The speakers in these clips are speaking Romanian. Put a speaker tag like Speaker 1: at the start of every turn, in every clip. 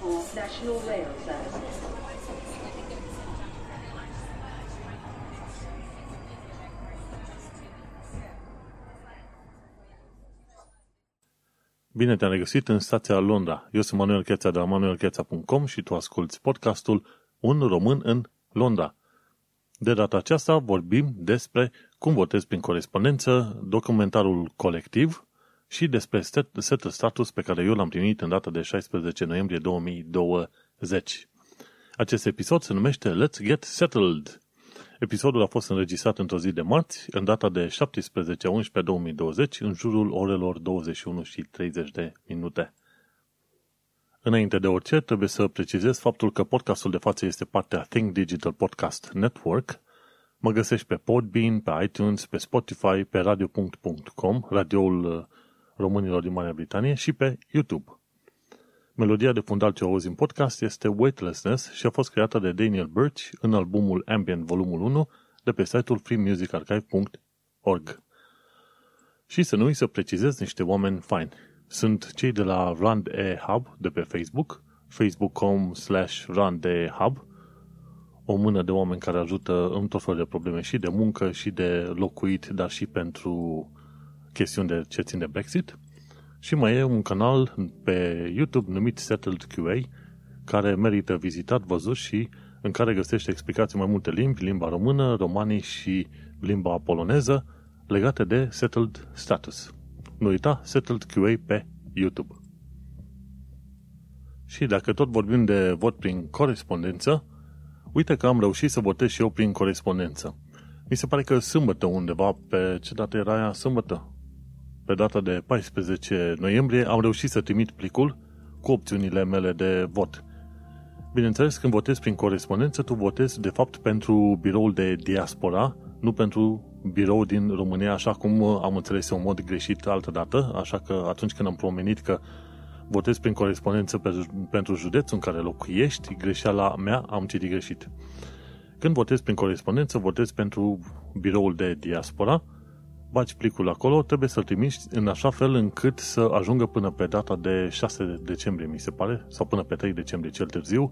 Speaker 1: for National Rail Services.
Speaker 2: Bine te-am regăsit în stația Londra. Eu sunt Manuel Cheța de la manuelcheța.com și tu asculti podcastul Un român în Londra. De data aceasta vorbim despre cum votezi prin corespondență, documentarul colectiv și despre setul status pe care eu l-am primit în data de 16 noiembrie 2020. Acest episod se numește Let's Get Settled. Episodul a fost înregistrat într-o zi de marți, în data de 17 11 2020, în jurul orelor 21 și 30 de minute. Înainte de orice, trebuie să precizez faptul că podcastul de față este partea Think Digital Podcast Network. Mă găsești pe Podbean, pe iTunes, pe Spotify, pe radio.com, radioul românilor din Marea Britanie și pe YouTube. Melodia de fundal ce auzi în podcast este Weightlessness și a fost creată de Daniel Birch în albumul Ambient Volumul 1 de pe site-ul freemusicarchive.org. Și să nu uit să precizez niște oameni faini. Sunt cei de la Rand E Hub de pe Facebook, facebook.com slash Hub, o mână de oameni care ajută în tot felul de probleme și de muncă și de locuit, dar și pentru chestiuni de ce țin de Brexit. Și mai e un canal pe YouTube numit Settled QA, care merită vizitat, văzut și în care găsește explicații mai multe limbi, limba română, romanii și limba poloneză, legate de Settled Status. Nu uita, Settled QA pe YouTube. Și dacă tot vorbim de vot prin corespondență, uite că am reușit să votez și eu prin corespondență. Mi se pare că sâmbătă undeva, pe ce dată era aia? Sâmbătă? Pe data de 14 noiembrie, am reușit să trimit plicul cu opțiunile mele de vot. Bineînțeles, când votezi prin corespondență, tu votezi de fapt pentru biroul de diaspora, nu pentru birou din România, așa cum am înțeles în mod greșit altă dată, așa că atunci când am promenit că votezi prin corespondență pe, pentru județul în care locuiești, greșeala mea am citit greșit. Când votezi prin corespondență, votezi pentru biroul de diaspora, bagi plicul acolo, trebuie să-l trimiți în așa fel încât să ajungă până pe data de 6 decembrie, mi se pare, sau până pe 3 decembrie cel târziu,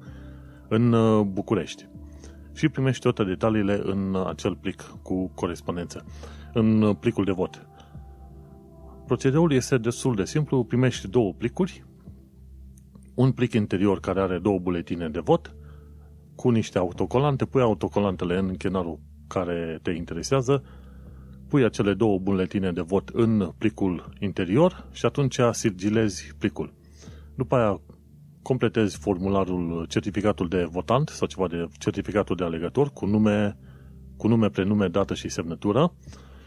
Speaker 2: în uh, București. Și primești toate detaliile în acel plic cu corespondență, în uh, plicul de vot. Procedeul este destul de simplu, primești două plicuri, un plic interior care are două buletine de vot, cu niște autocolante, pui autocolantele în chenarul care te interesează, pui acele două buletine de vot în plicul interior și atunci sigilezi plicul. După aia completezi formularul, certificatul de votant sau ceva de certificatul de alegător cu nume, cu nume, prenume, dată și semnătură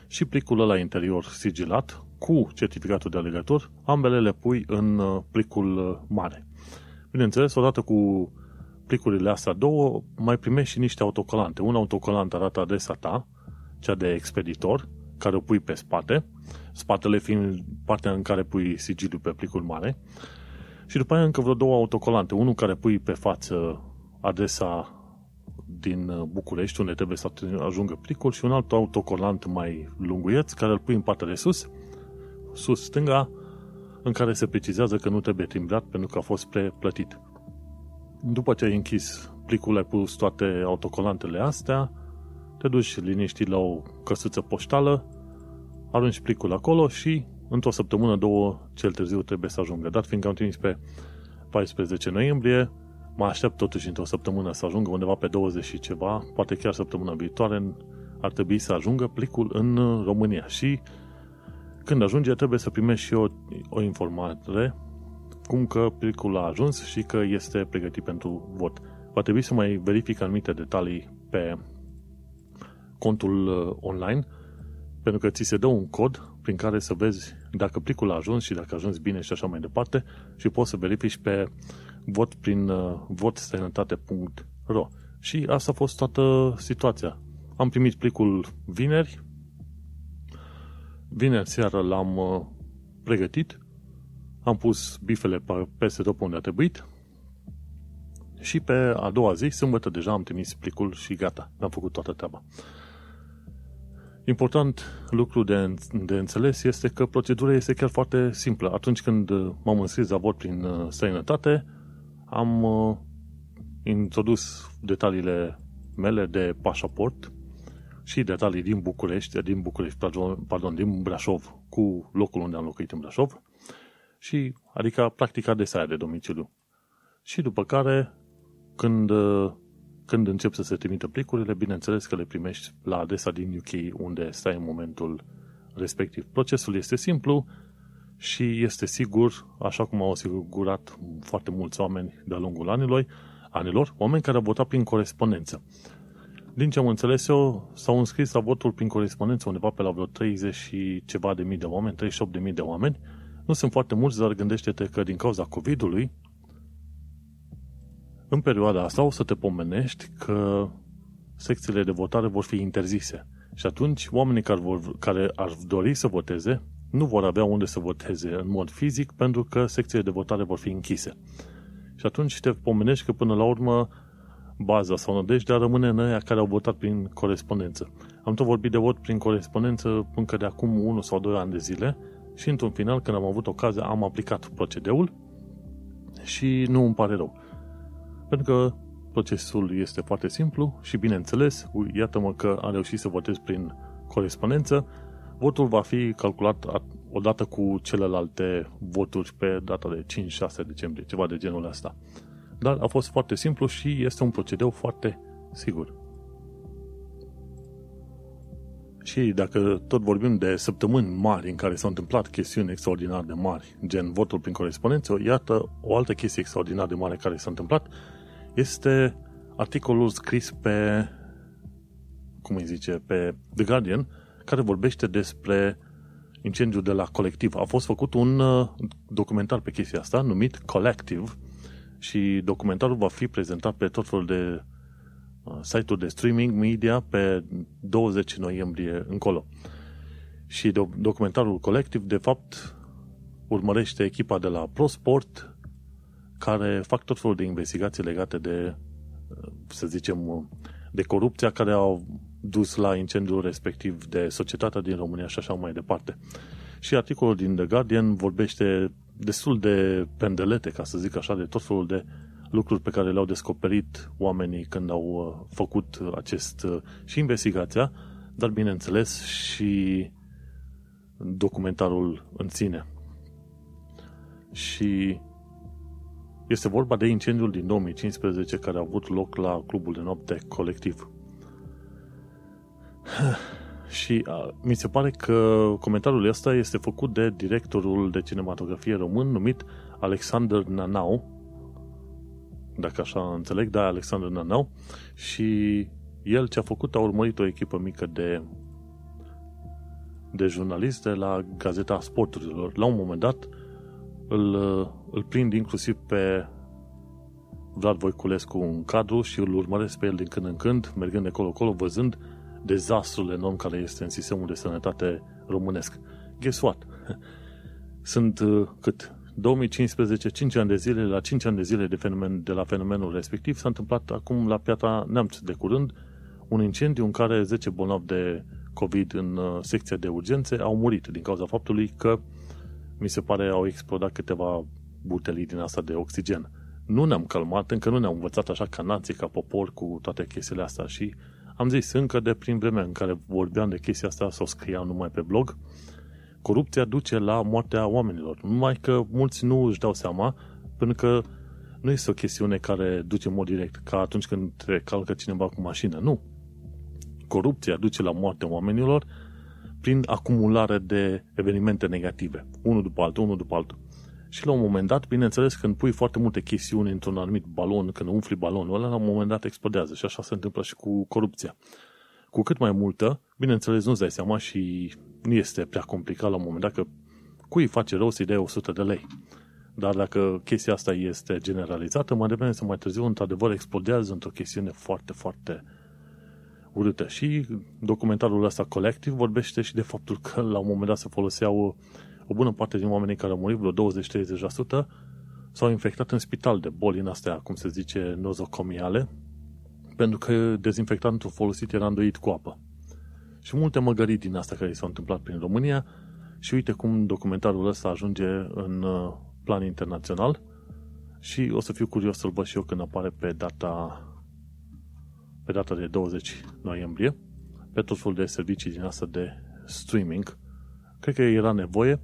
Speaker 2: și plicul ăla interior sigilat cu certificatul de alegător, ambele le pui în uh, plicul uh, mare. Bineînțeles, odată cu plicurile astea două, mai primești și niște autocolante. Un autocolant arată adresa ta, cea de expeditor, care o pui pe spate, spatele fiind partea în care pui sigiliul pe plicul mare, și după aia încă vreo două autocolante, unul care pui pe față adresa din București, unde trebuie să ajungă plicul, și un alt autocolant mai lunguieț, care îl pui în partea de sus, sus stânga, în care se precizează că nu trebuie timbrat pentru că a fost preplătit. După ce ai închis plicul, ai pus toate autocolantele astea, te duci liniștit la o căsuță poștală, arunci plicul acolo și într-o săptămână, două, cel târziu trebuie să ajungă. Dat fiindcă am trimis pe 14 noiembrie, mă aștept totuși într-o săptămână să ajungă undeva pe 20 și ceva, poate chiar săptămâna viitoare ar trebui să ajungă plicul în România și când ajunge trebuie să primești și o, o informare cum că plicul a ajuns și că este pregătit pentru vot. Va trebui să mai verific anumite detalii pe contul uh, online, pentru că ți se dă un cod prin care să vezi dacă plicul a ajuns și dacă a ajuns bine și așa mai departe și poți să verifici pe vot prin uh, votsănătate.ro Și asta a fost toată situația. Am primit plicul vineri, vineri seara l-am uh, pregătit, am pus bifele peste tot unde a trebuit. Și pe a doua zi, sâmbătă, deja am trimis plicul și gata, am făcut toată treaba. Important lucru de, de înțeles este că procedura este chiar foarte simplă. Atunci când m-am înscris la vot prin uh, străinătate, am uh, introdus detaliile mele de pașaport și detalii din București, din București, pardon, din Brașov, cu locul unde am locuit în Brașov, și adică practica de saia de domiciliu. Și după care, când, uh, când încep să se trimită plicurile, bineînțeles că le primești la adresa din UK, unde stai în momentul respectiv. Procesul este simplu și este sigur, așa cum au asigurat foarte mulți oameni de-a lungul anilor, anilor, oameni care au votat prin corespondență. Din ce am înțeles eu, s-au înscris la votul prin corespondență undeva pe la vreo 30 și ceva de mii de oameni, 38 de mii de oameni. Nu sunt foarte mulți, dar gândește-te că din cauza COVID-ului, în perioada asta o să te pomenești că secțiile de votare vor fi interzise. Și atunci, oamenii care, vor, care ar dori să voteze nu vor avea unde să voteze în mod fizic pentru că secțiile de votare vor fi închise. Și atunci te pomenești că până la urmă baza sau nădejdea rămâne în aia care au votat prin corespondență. Am tot vorbit de vot prin corespondență încă de acum 1 sau 2 ani de zile și într-un final, când am avut ocazia, am aplicat procedeul și nu îmi pare rău. Pentru că procesul este foarte simplu și bineînțeles, iată-mă că am reușit să votez prin corespondență, votul va fi calculat odată cu celelalte voturi pe data de 5-6 decembrie, ceva de genul ăsta. Dar a fost foarte simplu și este un procedeu foarte sigur. Și dacă tot vorbim de săptămâni mari în care s-au întâmplat chestiuni extraordinar de mari, gen votul prin corespondență, iată o altă chestie extraordinar de mare care s-a întâmplat este articolul scris pe, cum îi zice, pe The Guardian, care vorbește despre incendiul de la Colectiv. A fost făcut un uh, documentar pe chestia asta, numit Collective, și documentarul va fi prezentat pe tot felul de uh, site-uri de streaming media pe 20 noiembrie încolo. Și documentarul colectiv, de fapt, urmărește echipa de la ProSport, care fac tot felul de investigații legate de, uh, să zicem, de corupția care au dus la incendiul respectiv de societatea din România și așa mai departe. Și articolul din The Guardian vorbește destul de pendelete, ca să zic așa, de tot felul de lucruri pe care le-au descoperit oamenii când au uh, făcut acest uh, și investigația, dar bineînțeles și documentarul în sine. Și este vorba de incendiul din 2015 care a avut loc la clubul de noapte colectiv. Și a, mi se pare că comentariul ăsta este făcut de directorul de cinematografie român numit Alexander Nanau. Dacă așa înțeleg, da, Alexander Nanau. Și el ce a făcut a urmărit o echipă mică de de jurnaliste la Gazeta Sporturilor. La un moment dat îl, îl prind inclusiv pe Vlad Voiculescu în cadru și îl urmăresc pe el din când în când, mergând de colo-colo, văzând dezastrul enorm care este în sistemul de sănătate românesc. Guess what? Sunt uh, cât? 2015, 5 ani de zile, la 5 ani de zile de, fenomen, de la fenomenul respectiv, s-a întâmplat acum la Piatra Neamț de curând un incendiu în care 10 bolnavi de COVID în uh, secția de urgențe au murit din cauza faptului că mi se pare au explodat câteva butelii din asta de oxigen. Nu ne-am calmat, încă nu ne-am învățat așa ca nație, ca popor cu toate chestiile astea și am zis încă de prin vremea în care vorbeam de chestia asta sau scriam numai pe blog, corupția duce la moartea oamenilor. Numai că mulți nu își dau seama, pentru că nu este o chestiune care duce în mod direct, ca atunci când te calcă cineva cu mașină. Nu. Corupția duce la moartea oamenilor prin acumulare de evenimente negative. Unul după altul, unul după altul. Și la un moment dat, bineînțeles, când pui foarte multe chestiuni într-un anumit balon, când umfli balonul ăla, la un moment dat explodează. Și așa se întâmplă și cu corupția. Cu cât mai multă, bineînțeles, nu-ți dai seama și nu este prea complicat la un moment dat că cui face rău să-i dai 100 de lei. Dar dacă chestia asta este generalizată, mai devreme să mai târziu, într-adevăr, explodează într-o chestiune foarte, foarte urâtă. Și documentarul ăsta colectiv vorbește și de faptul că la un moment dat se foloseau o bună parte din oamenii care au murit, vreo 20-30%, s-au infectat în spital de boli în astea, cum se zice, nozocomiale, pentru că dezinfectantul folosit era îndoit cu apă. Și multe măgării din astea care s-au întâmplat prin România și uite cum documentarul ăsta ajunge în uh, plan internațional. Și o să fiu curios să-l văd și eu când apare pe data pe data de 20 noiembrie pe tot felul de servicii din asta de streaming. Cred că era nevoie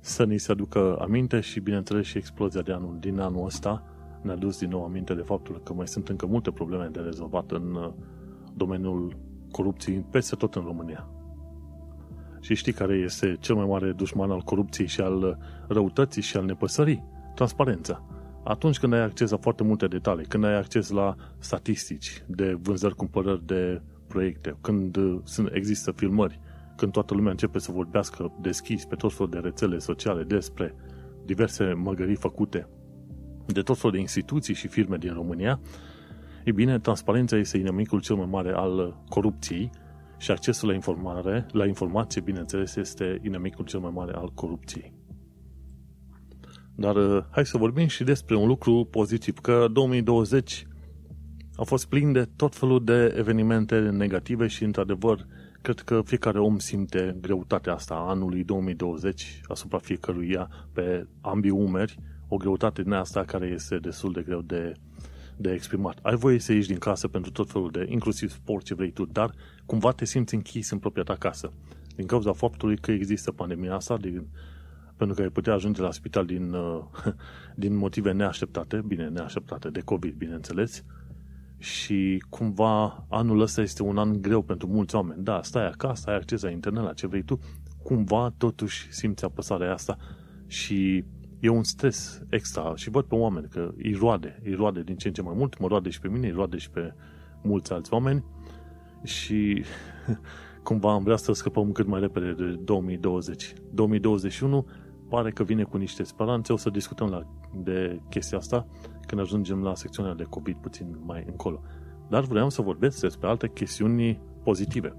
Speaker 2: să ni se aducă aminte și, bineînțeles, și explozia de anul, din anul ăsta ne-a dus din nou aminte de faptul că mai sunt încă multe probleme de rezolvat în uh, domeniul corupției peste tot în România. Și știi care este cel mai mare dușman al corupției și al uh, răutății și al nepăsării? Transparența. Atunci când ai acces la foarte multe detalii, când ai acces la statistici de vânzări, cumpărări de proiecte, când uh, există filmări, când toată lumea începe să vorbească deschis pe tot felul de rețele sociale despre diverse măgării făcute de tot felul de instituții și firme din România, e bine, transparența este inamicul cel mai mare al corupției și accesul la informare, la informație, bineînțeles, este inamicul cel mai mare al corupției. Dar uh, hai să vorbim și despre un lucru pozitiv, că 2020 a fost plin de tot felul de evenimente negative și, într-adevăr, cred că fiecare om simte greutatea asta a anului 2020 asupra fiecăruia pe ambii umeri, o greutate din asta care este destul de greu de, de exprimat. Ai voie să ieși din casă pentru tot felul de, inclusiv sport ce vrei tu, dar cumva te simți închis în propria ta casă. Din cauza faptului că există pandemia asta, din, pentru că ai putea ajunge la spital din, din motive neașteptate, bine, neașteptate, de COVID, bineînțeles, și cumva anul ăsta este un an greu pentru mulți oameni. Da, stai acasă, ai acces la internet, la ce vrei tu, cumva totuși simți apăsarea asta. Și e un stres extra. Și văd pe oameni că îi roade, îi roade din ce în ce mai mult, mă roade și pe mine, îi roade și pe mulți alți oameni. Și cumva am vrea să scăpăm cât mai repede de 2020. 2021 pare că vine cu niște speranțe, o să discutăm la, de chestia asta când ajungem la secțiunea de COVID puțin mai încolo. Dar vreau să vorbesc despre alte chestiuni pozitive.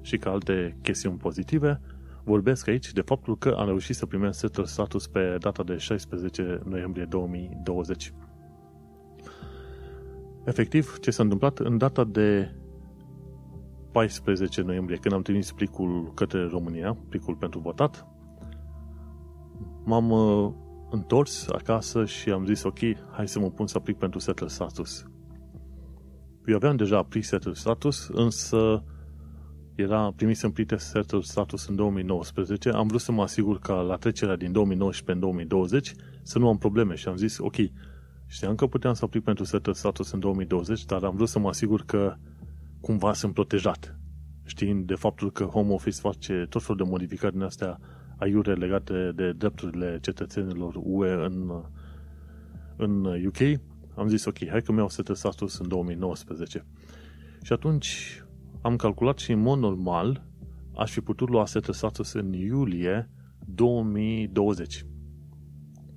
Speaker 2: Și ca alte chestiuni pozitive, vorbesc aici de faptul că am reușit să primesc setul status pe data de 16 noiembrie 2020. Efectiv, ce s-a întâmplat în data de 14 noiembrie, când am trimis plicul către România, plicul pentru votat, m-am uh, întors acasă și am zis, ok, hai să mă pun să aplic pentru settle status. Eu aveam deja aplic settle status, însă era primisem plite settle status în 2019. Am vrut să mă asigur că la trecerea din 2019 în 2020 să nu am probleme și am zis, ok, știam că puteam să aplic pentru settle status în 2020, dar am vrut să mă asigur că cumva sunt protejat. Știind de faptul că Home Office face tot felul de modificări din astea aiure legate de drepturile cetățenilor UE în, în UK, am zis, ok, hai că mi-au set status în 2019. Și atunci am calculat și în mod normal aș fi putut lua set status în iulie 2020.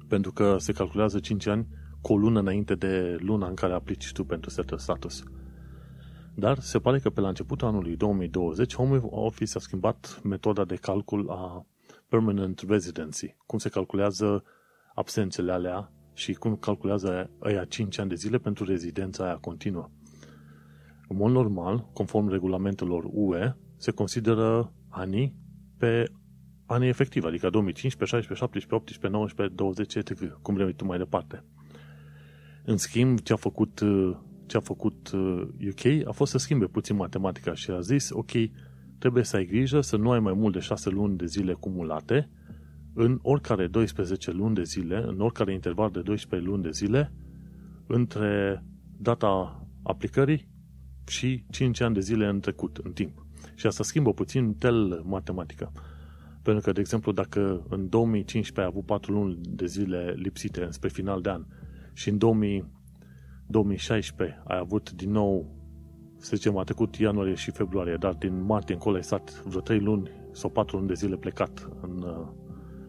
Speaker 2: Pentru că se calculează 5 ani cu o lună înainte de luna în care aplici tu pentru set status. Dar se pare că pe la începutul anului 2020 Home Office a schimbat metoda de calcul a permanent residency, cum se calculează absențele alea și cum calculează aia 5 ani de zile pentru rezidența aia continuă. În mod normal, conform regulamentelor UE, se consideră anii pe anii efectivi, adică 2015, 16, 17, 18, 19, 20, etc., cum vrei tu mai departe. În schimb, ce a făcut, ce a făcut UK uh, a fost să schimbe puțin matematica și a zis, ok, trebuie să ai grijă să nu ai mai mult de 6 luni de zile cumulate în oricare 12 luni de zile, în oricare interval de 12 luni de zile, între data aplicării și 5 ani de zile în trecut, în timp. Și asta schimbă puțin tel matematică. Pentru că, de exemplu, dacă în 2015 ai avut 4 luni de zile lipsite spre final de an și în 2000, 2016 ai avut din nou să zicem, a trecut ianuarie și februarie, dar din martie încolo ai stat vreo 3 luni sau 4 luni de zile plecat în, uh,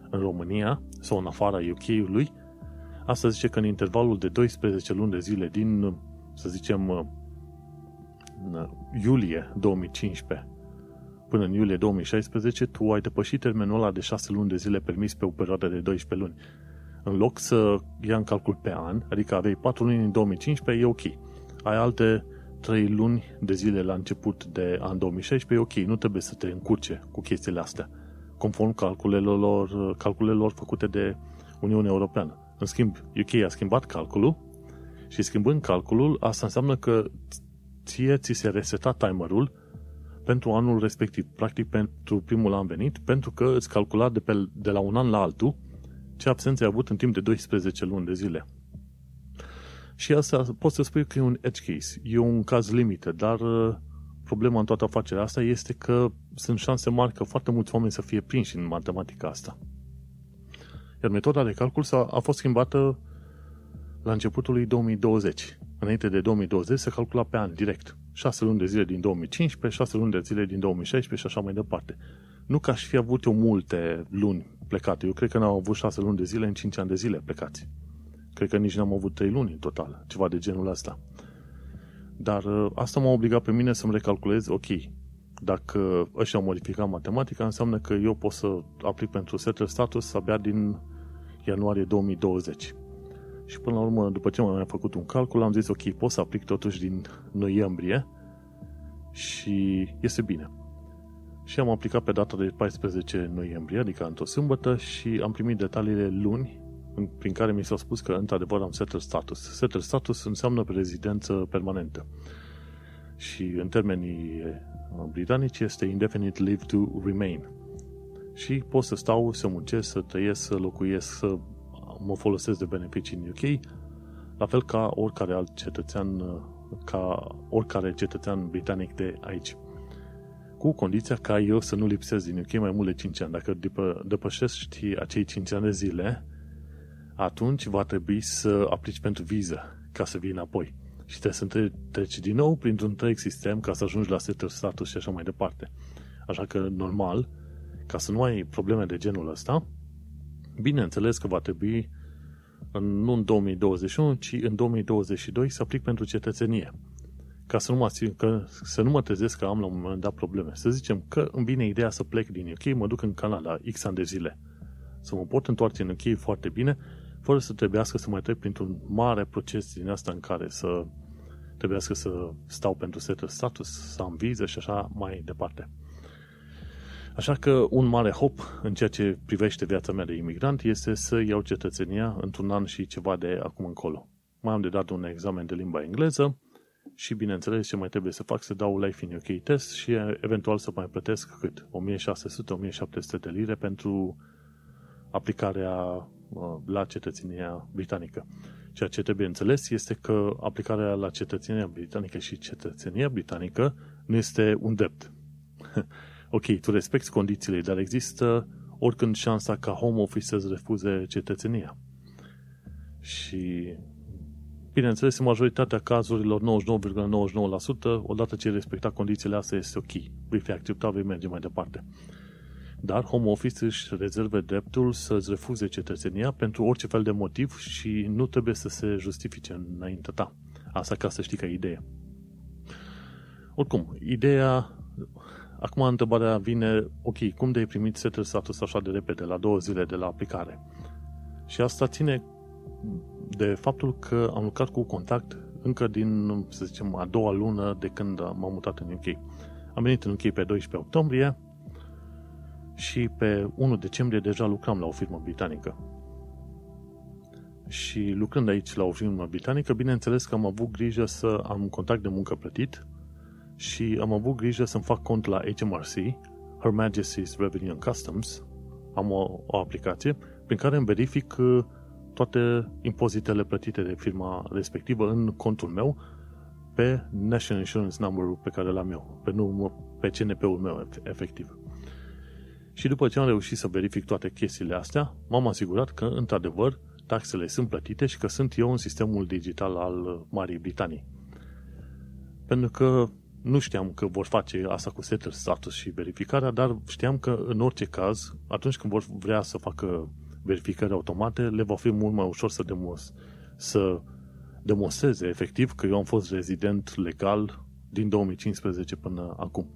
Speaker 2: în România sau în afara UK-ului, asta zice că în intervalul de 12 luni de zile din, să zicem, uh, iulie 2015 până în iulie 2016, tu ai depășit termenul ăla de 6 luni de zile permis pe o perioadă de 12 luni. În loc să ia în calcul pe an, adică aveai 4 luni în 2015, e ok. Ai alte 3 luni de zile la început de an 2016, e ok, nu trebuie să te încurce cu chestiile astea, conform calculelor, calculelor făcute de Uniunea Europeană. În schimb, UK a schimbat calculul și schimbând calculul, asta înseamnă că ție ți se reseta timerul pentru anul respectiv, practic pentru primul an venit, pentru că îți calcula de, pe, de la un an la altul ce absențe ai avut în timp de 12 luni de zile. Și asta pot să spui că e un edge case, e un caz limită, dar uh, problema în toată afacerea asta este că sunt șanse mari că foarte mulți oameni să fie prinși în matematica asta. Iar metoda de calcul a a fost schimbată la începutul lui 2020. Înainte de 2020 se calcula pe an, direct. 6 luni de zile din 2015, 6 luni de zile din 2016 și așa mai departe. Nu că aș fi avut eu multe luni plecate. Eu cred că n-am avut 6 luni de zile în 5 ani de zile plecați. Cred că nici n-am avut 3 luni în total, ceva de genul ăsta. Dar uh, asta m-a obligat pe mine să-mi recalculez, ok, dacă ăștia au modificat matematica, înseamnă că eu pot să aplic pentru setter status abia din ianuarie 2020. Și până la urmă, după ce m-am făcut un calcul, am zis, ok, pot să aplic totuși din noiembrie și este bine. Și am aplicat pe data de 14 noiembrie, adică într-o sâmbătă, și am primit detaliile luni prin care mi s-a spus că într-adevăr am setter status. Setter status înseamnă rezidență permanentă. Și în termenii britanici este indefinite leave to remain. Și pot să stau, să muncesc, să trăiesc, să locuiesc, să mă folosesc de beneficii în UK, la fel ca oricare alt cetățean, ca oricare cetățean britanic de aici. Cu condiția ca eu să nu lipsesc din UK mai mult de 5 ani. Dacă depășești acei 5 ani de zile, atunci va trebui să aplici pentru viză ca să vii înapoi. Și trebuie să treci din nou printr-un întreg sistem ca să ajungi la setul status și așa mai departe. Așa că, normal, ca să nu ai probleme de genul ăsta, bineînțeles că va trebui în, nu în 2021, ci în 2022 să aplic pentru cetățenie. Ca să nu, mă, că, să nu mă trezesc că am la un moment dat probleme. Să zicem că îmi vine ideea să plec din UK, mă duc în Canada X ani de zile. Să mă pot întoarce în UK foarte bine fără să trebuiască să mai trec printr-un mare proces din asta în care să trebuiască să stau pentru setul status, să am viză și așa mai departe. Așa că un mare hop în ceea ce privește viața mea de imigrant este să iau cetățenia într-un an și ceva de acum încolo. Mai am de dat un examen de limba engleză și, bineînțeles, ce mai trebuie să fac, să dau Life in UK test și eventual să mai plătesc cât? 1600-1700 de lire pentru aplicarea la cetățenia britanică. Ceea ce trebuie înțeles este că aplicarea la cetățenia britanică și cetățenia britanică nu este un drept. ok, tu respecti condițiile, dar există oricând șansa ca home office să-ți refuze cetățenia. Și bineînțeles, în majoritatea cazurilor, 99,99%, odată ce respecta condițiile astea, este ok. Vei fi acceptat, vei merge mai departe dar Home Office își rezerve dreptul să-ți refuze cetățenia pentru orice fel de motiv și nu trebuie să se justifice înainte ta. Asta ca să știi ca idee. Oricum, ideea... Acum întrebarea vine, ok, cum de ai primit setul status așa de repede, la două zile de la aplicare? Și asta ține de faptul că am lucrat cu contact încă din, să zicem, a doua lună de când m-am mutat în UK. Am venit în UK pe 12 octombrie, și pe 1 decembrie deja lucram la o firmă britanică. Și lucrând aici la o firmă britanică, bineînțeles că am avut grijă să am contact de muncă plătit și am avut grijă să-mi fac cont la HMRC, Her Majesty's Revenue and Customs, am o, o aplicație prin care îmi verific uh, toate impozitele plătite de firma respectivă în contul meu pe National Insurance Number-ul pe care l-am eu, pe, nu, pe CNP-ul meu efectiv. Și după ce am reușit să verific toate chestiile astea, m-am asigurat că, într-adevăr, taxele sunt plătite și că sunt eu în sistemul digital al Marii Britanii. Pentru că nu știam că vor face asta cu setter status și verificarea, dar știam că în orice caz, atunci când vor vrea să facă verificări automate, le va fi mult mai ușor să, demos- să demonstreze efectiv că eu am fost rezident legal din 2015 până acum.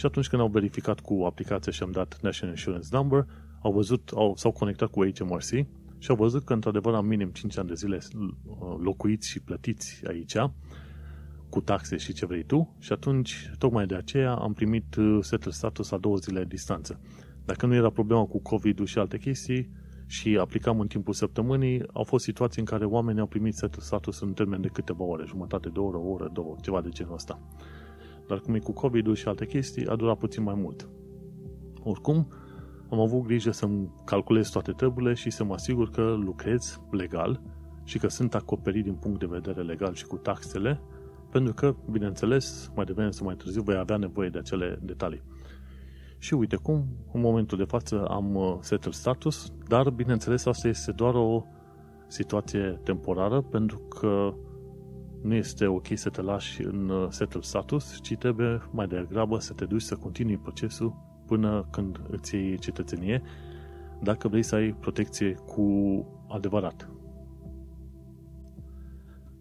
Speaker 2: Și atunci când au verificat cu aplicația și am dat National Insurance Number, au văzut, au, s-au conectat cu HMRC și au văzut că într-adevăr am minim 5 ani de zile uh, locuiți și plătiți aici, cu taxe și ce vrei tu, și atunci, tocmai de aceea, am primit uh, setul status a două zile distanță. Dacă nu era problema cu COVID-ul și alte chestii, și aplicam în timpul săptămânii, au fost situații în care oamenii au primit setul status în termen de câteva ore, jumătate de oră, o oră, două, ceva de genul ăsta. Dar cum e cu COVID-ul și alte chestii, a durat puțin mai mult. Oricum, am avut grijă să-mi calculez toate treburile și să mă asigur că lucrez legal și că sunt acoperit din punct de vedere legal și cu taxele, pentru că, bineînțeles, mai devreme sau mai târziu voi avea nevoie de acele detalii. Și uite cum, în momentul de față am uh, settled status, dar bineînțeles asta este doar o situație temporară pentru că nu este ok să te lași în uh, settled status, ci trebuie mai degrabă să te duci să continui procesul până când îți iei cetățenie, dacă vrei să ai protecție cu adevărat.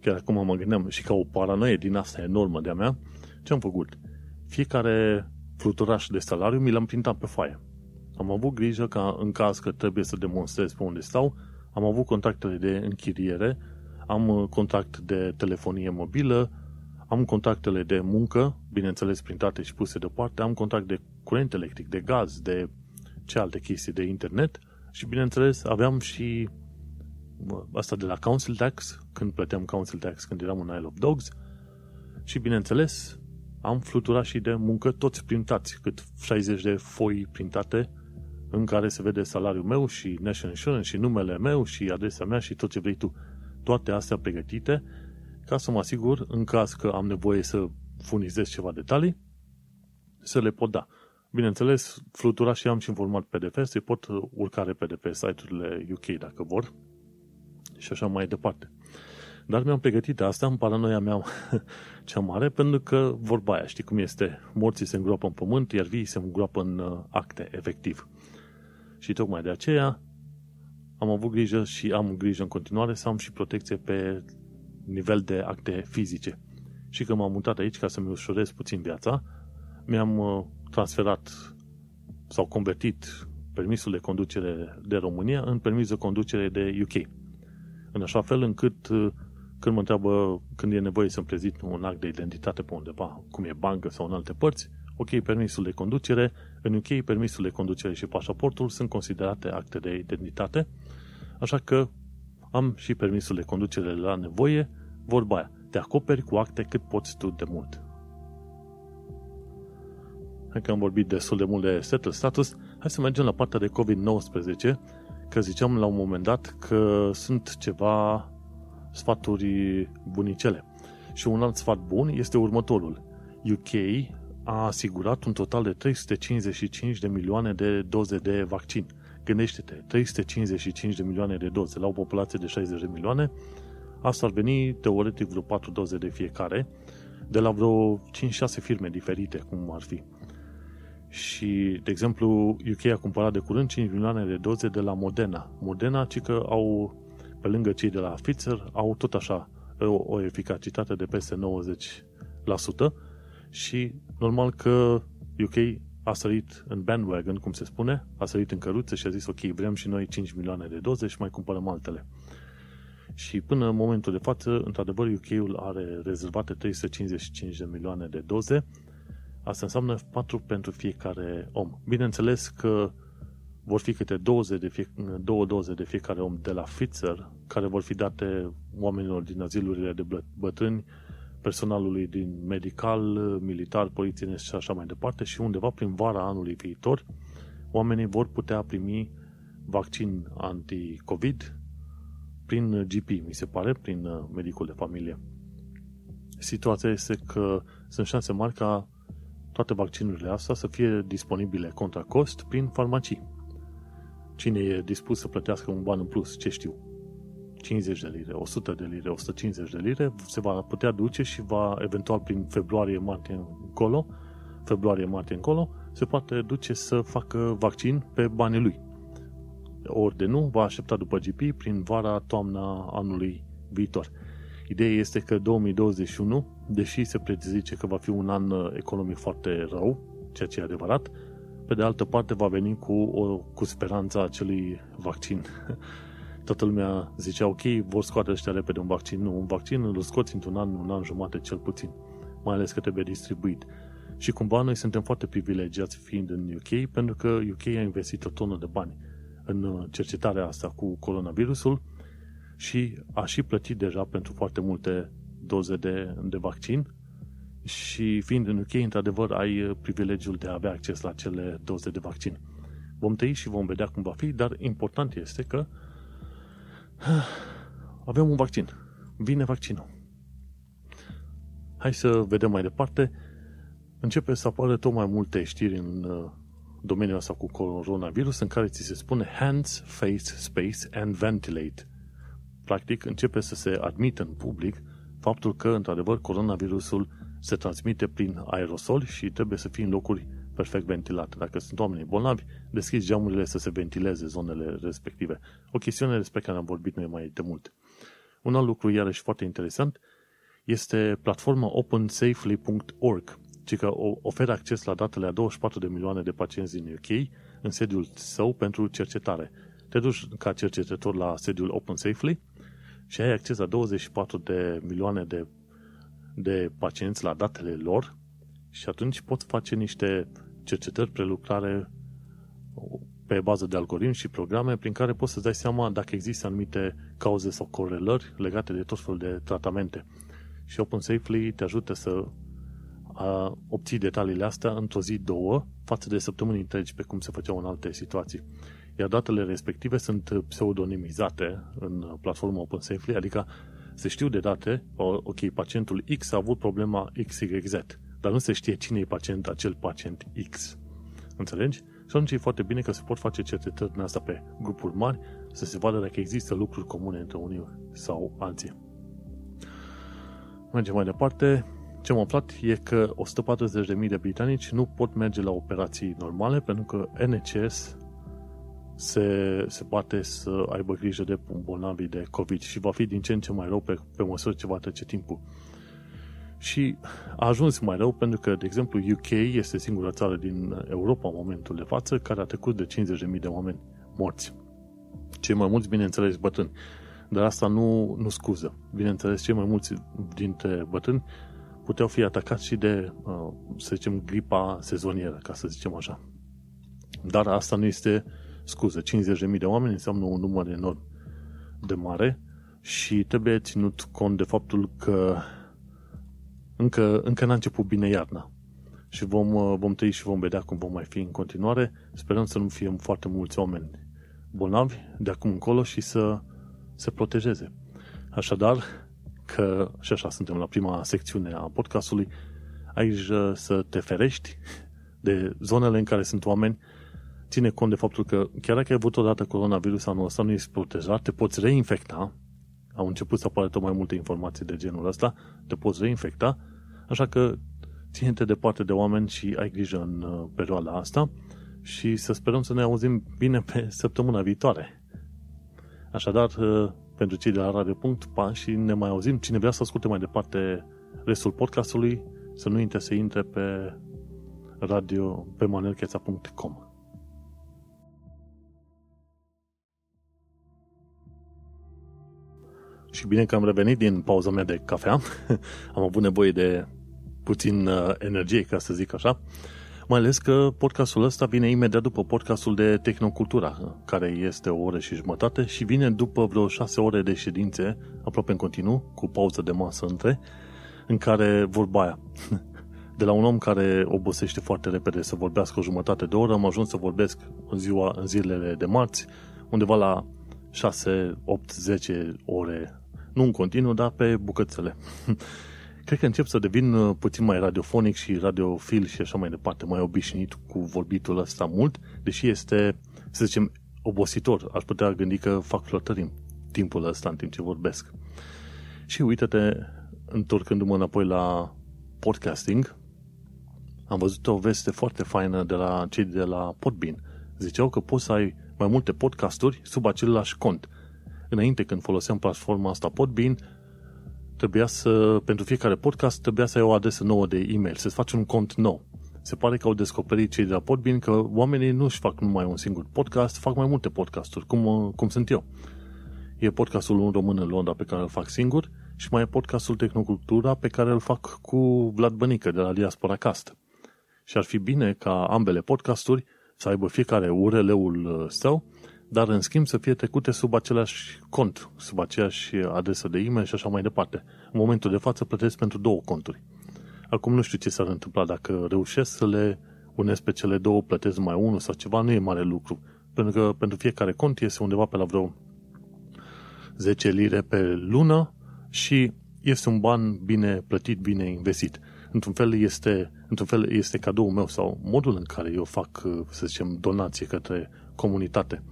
Speaker 2: Chiar acum mă gândeam și ca o paranoie din asta enormă de-a mea, ce am făcut? Fiecare fluturaș de salariu mi l-am printat pe foaie. Am avut grijă ca în caz că trebuie să demonstrez pe unde stau, am avut contactele de închiriere, am uh, contact de telefonie mobilă, am contactele de muncă, bineînțeles printate și puse deoparte, am contact de curent electric, de gaz, de ce alte chestii, de internet și bineînțeles aveam și asta de la Council Tax, când plăteam Council Tax când eram în Isle of Dogs și bineînțeles am fluturat și de muncă toți printați, cât 60 de foi printate în care se vede salariul meu și National Insurance și numele meu și adresa mea și tot ce vrei tu. Toate astea pregătite ca să mă asigur, în caz că am nevoie să furnizez ceva detalii, să le pot da. Bineînțeles, flutura și am și în format PDF, se pot urca repede pe site-urile UK dacă vor și așa mai departe. Dar mi-am pregătit asta în paranoia mea cea mare, pentru că vorba aia, știi cum este, morții se îngroapă în pământ, iar vii se îngroapă în uh, acte, efectiv. Și tocmai de aceea am avut grijă și am grijă în continuare să am și protecție pe nivel de acte fizice. Și când m-am mutat aici ca să-mi ușurez puțin viața, mi-am uh, transferat sau convertit permisul de conducere de România în permis de conducere de UK. În așa fel încât uh, când mă întreabă când e nevoie să-mi prezint un act de identitate pe undeva, cum e bancă sau în alte părți, ok, permisul de conducere, în UK permisul de conducere și pașaportul sunt considerate acte de identitate, așa că am și permisul de conducere la nevoie, vorba aia, te acoperi cu acte cât poți tu de mult. Hai că am vorbit destul de mult de settled status, hai să mergem la partea de COVID-19, că ziceam la un moment dat că sunt ceva sfaturi bunicele. Și un alt sfat bun este următorul. UK a asigurat un total de 355 de milioane de doze de vaccin. Gândește-te, 355 de milioane de doze la o populație de 60 de milioane, asta ar veni teoretic vreo 4 doze de fiecare, de la vreo 5-6 firme diferite, cum ar fi. Și, de exemplu, UK a cumpărat de curând 5 milioane de doze de la Moderna. Moderna, ci că au pe lângă cei de la Pfizer, au tot așa o, o eficacitate de peste 90% și normal că UK a sărit în bandwagon, cum se spune, a sărit în căruță și a zis ok, vrem și noi 5 milioane de doze și mai cumpărăm altele. Și până în momentul de față, într-adevăr, UK-ul are rezervate 355 de milioane de doze. Asta înseamnă 4 pentru fiecare om. Bineînțeles că vor fi câte 20 de fie, două doze de fiecare om de la Pfizer, care vor fi date oamenilor din azilurile de bătrâni, personalului din medical, militar, polițienesc și așa mai departe și undeva prin vara anului viitor oamenii vor putea primi vaccin anti-COVID prin GP, mi se pare, prin uh, medicul de familie. Situația este că sunt șanse mari ca toate vaccinurile astea să fie disponibile contra cost prin farmacii cine e dispus să plătească un ban în plus, ce știu, 50 de lire, 100 de lire, 150 de lire, se va putea duce și va, eventual prin februarie-martie încolo, februarie-martie încolo, se poate duce să facă vaccin pe banii lui. Ori de nu, va aștepta după GP prin vara-toamna anului viitor. Ideea este că 2021, deși se prezice că va fi un an economic foarte rău, ceea ce e adevărat, pe de altă parte va veni cu, o, cu speranța acelui vaccin. Toată lumea zicea, ok, vor scoate ăștia repede un vaccin. Nu, un vaccin îl scoți într-un an, un an jumate cel puțin. Mai ales că trebuie distribuit. Și cumva noi suntem foarte privilegiați fiind în UK, pentru că UK a investit o tonă de bani în cercetarea asta cu coronavirusul și a și plătit deja pentru foarte multe doze de, de vaccin și fiind în UK, într-adevăr, ai privilegiul de a avea acces la cele doze de vaccin. Vom tăi și vom vedea cum va fi, dar important este că avem un vaccin. Vine vaccinul. Hai să vedem mai departe. Începe să apară tot mai multe știri în uh, domeniul ăsta cu coronavirus în care ți se spune hands, face, space and ventilate. Practic, începe să se admită în public faptul că, într-adevăr, coronavirusul se transmite prin aerosol și trebuie să fie în locuri perfect ventilate. Dacă sunt oameni bolnavi, deschizi geamurile să se ventileze zonele respective. O chestiune despre care am vorbit noi mai de mult. Un alt lucru, iarăși foarte interesant, este platforma opensafely.org, ci că oferă acces la datele a 24 de milioane de pacienți din UK în sediul său pentru cercetare. Te duci ca cercetător la sediul OpenSafely și ai acces la 24 de milioane de, de pacienți la datele lor și atunci poți face niște cercetări, prelucrare pe bază de algoritmi și programe prin care poți să-ți dai seama dacă există anumite cauze sau corelări legate de tot felul de tratamente. Și OpenSafely te ajută să a, obții detaliile astea într-o zi, două, față de săptămâni întregi pe cum se făceau în alte situații. Iar datele respective sunt pseudonimizate în platforma OpenSafely, adică se știu de date, ok, pacientul X a avut problema XYZ, dar nu se știe cine e pacient, acel pacient X. Înțelegi? Și atunci e foarte bine că se pot face cercetări din asta pe grupuri mari, să se vadă dacă există lucruri comune între unii sau alții. Mergem mai departe. Ce am aflat e că 140.000 de britanici nu pot merge la operații normale pentru că NHS se, se poate să aibă grijă de bolnavii de COVID și va fi din ce în ce mai rău pe, pe măsură ce va trece timpul. Și a ajuns mai rău pentru că, de exemplu, UK este singura țară din Europa în momentul de față care a trecut de 50.000 de oameni morți. Cei mai mulți, bineînțeles, bătrâni. Dar asta nu, nu scuză. Bineînțeles, cei mai mulți dintre bătrâni puteau fi atacați și de, uh, să zicem, gripa sezonieră, ca să zicem așa. Dar asta nu este scuză. 50.000 de oameni înseamnă un număr enorm de mare și trebuie ținut cont de faptul că încă, încă n-a început bine iarna. Și vom, uh, vom trăi și vom vedea cum vom mai fi în continuare. Sperăm să nu fie foarte mulți oameni bolnavi de acum încolo și să se protejeze. Așadar, că și așa suntem la prima secțiune a podcastului, aici să te ferești de zonele în care sunt oameni, ține cont de faptul că chiar dacă ai avut odată coronavirus anul ăsta, nu ești protejat, te poți reinfecta, au început să apară tot mai multe informații de genul ăsta, te poți reinfecta, așa că ține-te departe de oameni și ai grijă în uh, perioada asta și să sperăm să ne auzim bine pe săptămâna viitoare. Așadar, uh, pentru cei de la Radio. Pa și ne mai auzim. Cine vrea să asculte mai departe restul podcastului, să nu uite să intre pe radio pe manelcheța.com. Și bine că am revenit din pauza mea de cafea. am avut nevoie de puțin uh, energie, ca să zic așa. Mai ales că podcastul ăsta vine imediat după podcastul de Tehnocultura, care este o oră și jumătate și vine după vreo șase ore de ședințe, aproape în continuu, cu pauză de masă între, în care vorba aia. De la un om care obosește foarte repede să vorbească o jumătate de oră, am ajuns să vorbesc în, ziua, în zilele de marți, undeva la 6, 8, 10 ore, nu în continuu, dar pe bucățele. cred că încep să devin uh, puțin mai radiofonic și radiofil și așa mai departe, mai obișnuit cu vorbitul ăsta mult, deși este, să zicem, obositor. Aș putea gândi că fac flotări în timpul ăsta, în timp ce vorbesc. Și uite-te, întorcându-mă înapoi la podcasting, am văzut o veste foarte faină de la cei de la Podbean. Ziceau că poți să ai mai multe podcasturi sub același cont. Înainte, când foloseam platforma asta Podbean, trebuia să, pentru fiecare podcast, trebuia să ai o adresă nouă de e-mail, să-ți faci un cont nou. Se pare că au descoperit cei de la Podbean că oamenii nu își fac numai un singur podcast, fac mai multe podcasturi, cum, cum sunt eu. E podcastul Un Român în Londra pe care îl fac singur și mai e podcastul Tehnocultura pe care îl fac cu Vlad Bănică de la Diaspora Cast. Și ar fi bine ca ambele podcasturi să aibă fiecare URL-ul său dar în schimb să fie trecute sub același cont, sub aceeași adresă de e-mail și așa mai departe. În momentul de față plătesc pentru două conturi. Acum nu știu ce s-ar întâmpla dacă reușesc să le unesc pe cele două, plătesc mai unul sau ceva, nu e mare lucru. Pentru că pentru fiecare cont este undeva pe la vreo 10 lire pe lună și este un ban bine plătit, bine investit. Într-un fel este, într-un fel este cadoul meu sau modul în care eu fac, să zicem, donație către comunitate.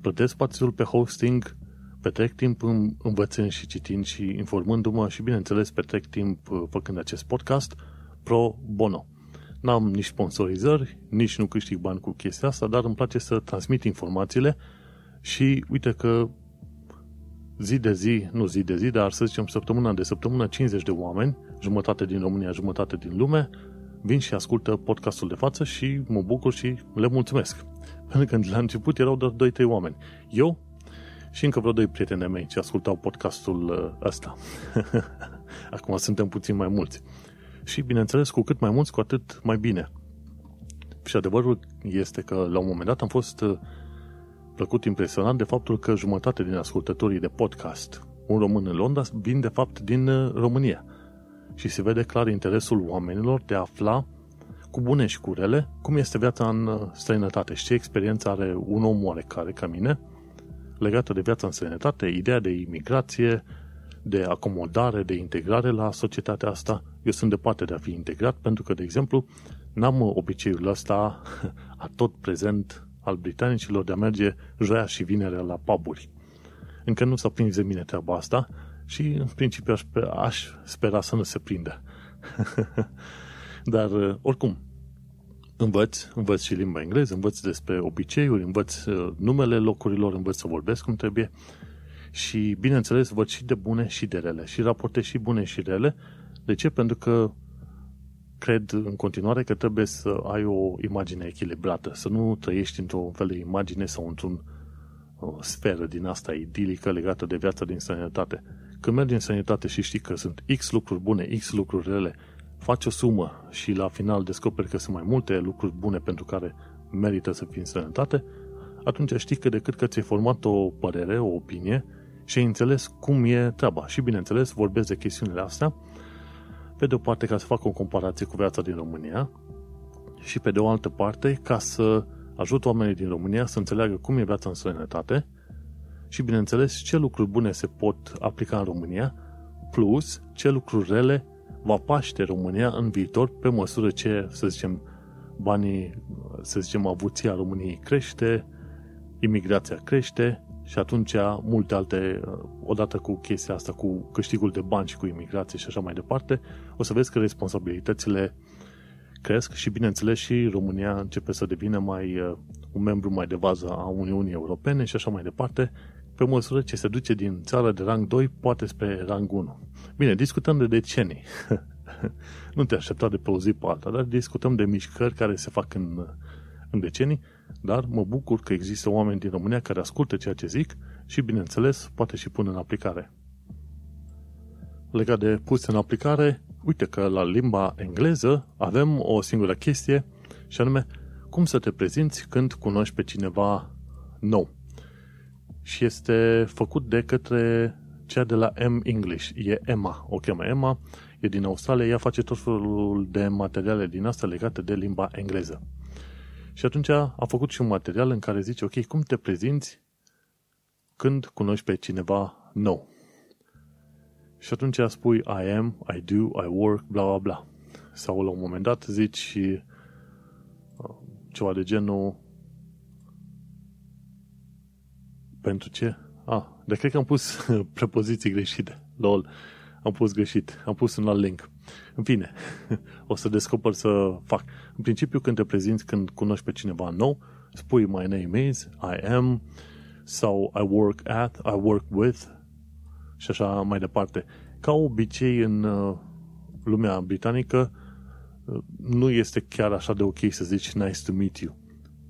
Speaker 2: Plătesc spațiul pe hosting, petrec timp învățând și citind și informându-mă și, bineînțeles, petrec timp uh, făcând acest podcast pro bono. N-am nici sponsorizări, nici nu câștig bani cu chestia asta, dar îmi place să transmit informațiile și uite că zi de zi, nu zi de zi, dar să zicem săptămâna de săptămână, 50 de oameni, jumătate din România, jumătate din lume, vin și ascultă podcastul de față și mă bucur și le mulțumesc. Pentru că la început erau doar 2-3 oameni. Eu și încă vreo doi prieteni mei ce ascultau podcastul uh, ăsta. Acum suntem puțin mai mulți. Și, bineînțeles, cu cât mai mulți, cu atât mai bine. Și adevărul este că, la un moment dat, am fost uh, plăcut impresionat de faptul că jumătate din ascultătorii de podcast, un român în Londra, vin, de fapt, din uh, România. Și se vede clar interesul oamenilor de a afla cu bune și cu rele, cum este viața în străinătate și ce experiență are un om oarecare ca mine – legată de viața în sănătate, ideea de imigrație, de acomodare, de integrare la societatea asta. Eu sunt departe de a fi integrat pentru că, de exemplu, n-am obiceiul ăsta a tot prezent al britanicilor de a merge joia și vinerea la puburi. Încă nu s-a prins de mine treaba asta și, în principiu, aș, aș spera să nu se prindă. Dar, oricum, învăț, învăț și limba engleză, învăț despre obiceiuri, învăț uh, numele locurilor, învăț să vorbesc cum trebuie și, bineînțeles, văd și de bune și de rele și raportez și bune și rele. De ce? Pentru că cred în continuare că trebuie să ai o imagine echilibrată, să nu trăiești într-o fel de imagine sau într-un o sferă din asta idilică legată de viața din sănătate. Când mergi în sănătate și știi că sunt X lucruri bune, X lucruri rele faci o sumă și la final descoperi că sunt mai multe lucruri bune pentru care merită să fii în sănătate, atunci știi că decât că ți-ai format o părere, o opinie și ai înțeles cum e treaba. Și bineînțeles vorbesc de chestiunile astea, pe de o parte ca să fac o comparație cu viața din România și pe de o altă parte ca să ajut oamenii din România să înțeleagă cum e viața în sănătate și bineînțeles ce lucruri bune se pot aplica în România plus ce lucruri rele va paște România în viitor pe măsură ce, să zicem, banii, să zicem, avuția României crește, imigrația crește și atunci multe alte, odată cu chestia asta, cu câștigul de bani și cu imigrație și așa mai departe, o să vezi că responsabilitățile cresc și, bineînțeles, și România începe să devină mai un membru mai de bază a Uniunii Europene și așa mai departe, pe măsură ce se duce din țară de rang 2, poate spre rang 1. Bine, discutăm de decenii. nu te aștepta de pe o zi pe alta, dar discutăm de mișcări care se fac în, în decenii, dar mă bucur că există oameni din România care ascultă ceea ce zic și, bineînțeles, poate și pun în aplicare. Legat de pus în aplicare, uite că la limba engleză avem o singură chestie și anume cum să te prezinți când cunoști pe cineva nou și este făcut de către cea de la M English. E Emma, o cheamă Emma, e din Australia, ea face tot felul de materiale din asta legate de limba engleză. Și atunci a făcut și un material în care zice, ok, cum te prezinți când cunoști pe cineva nou? Și atunci spui I am, I do, I work, bla bla bla. Sau la un moment dat zici uh, ceva de genul Pentru ce? Ah, de cred că am pus prepoziții greșite. Lol. Am pus greșit. Am pus un alt link. În fine, o să descoper să fac. În principiu, când te prezinți, când cunoști pe cineva nou, spui my name is, I am, sau I work at, I work with, și așa mai departe. Ca obicei în uh, lumea britanică, uh, nu este chiar așa de ok să zici nice to meet you.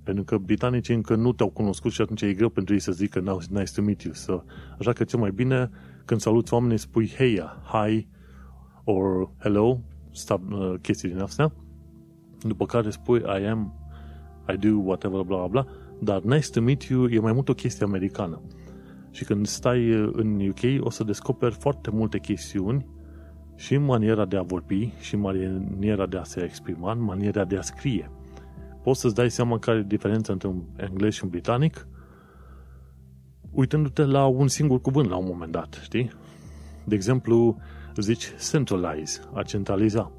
Speaker 2: Pentru că britanicii încă nu te-au cunoscut și atunci e greu pentru ei să zică nice to meet you. So, așa că cel mai bine când saluți oamenii spui hey, hi or hello, stop, uh, chestii din astea. După care spui I am, I do, whatever, bla bla bla. Dar nice to meet you e mai mult o chestie americană. Și când stai în UK o să descoperi foarte multe chestiuni și în maniera de a vorbi, și în maniera de a se exprima, în maniera de a scrie. Poți să-ți dai seama care e diferența între un englez și un britanic uitându-te la un singur cuvânt la un moment dat, știi? De exemplu, zici centralize, a centraliza.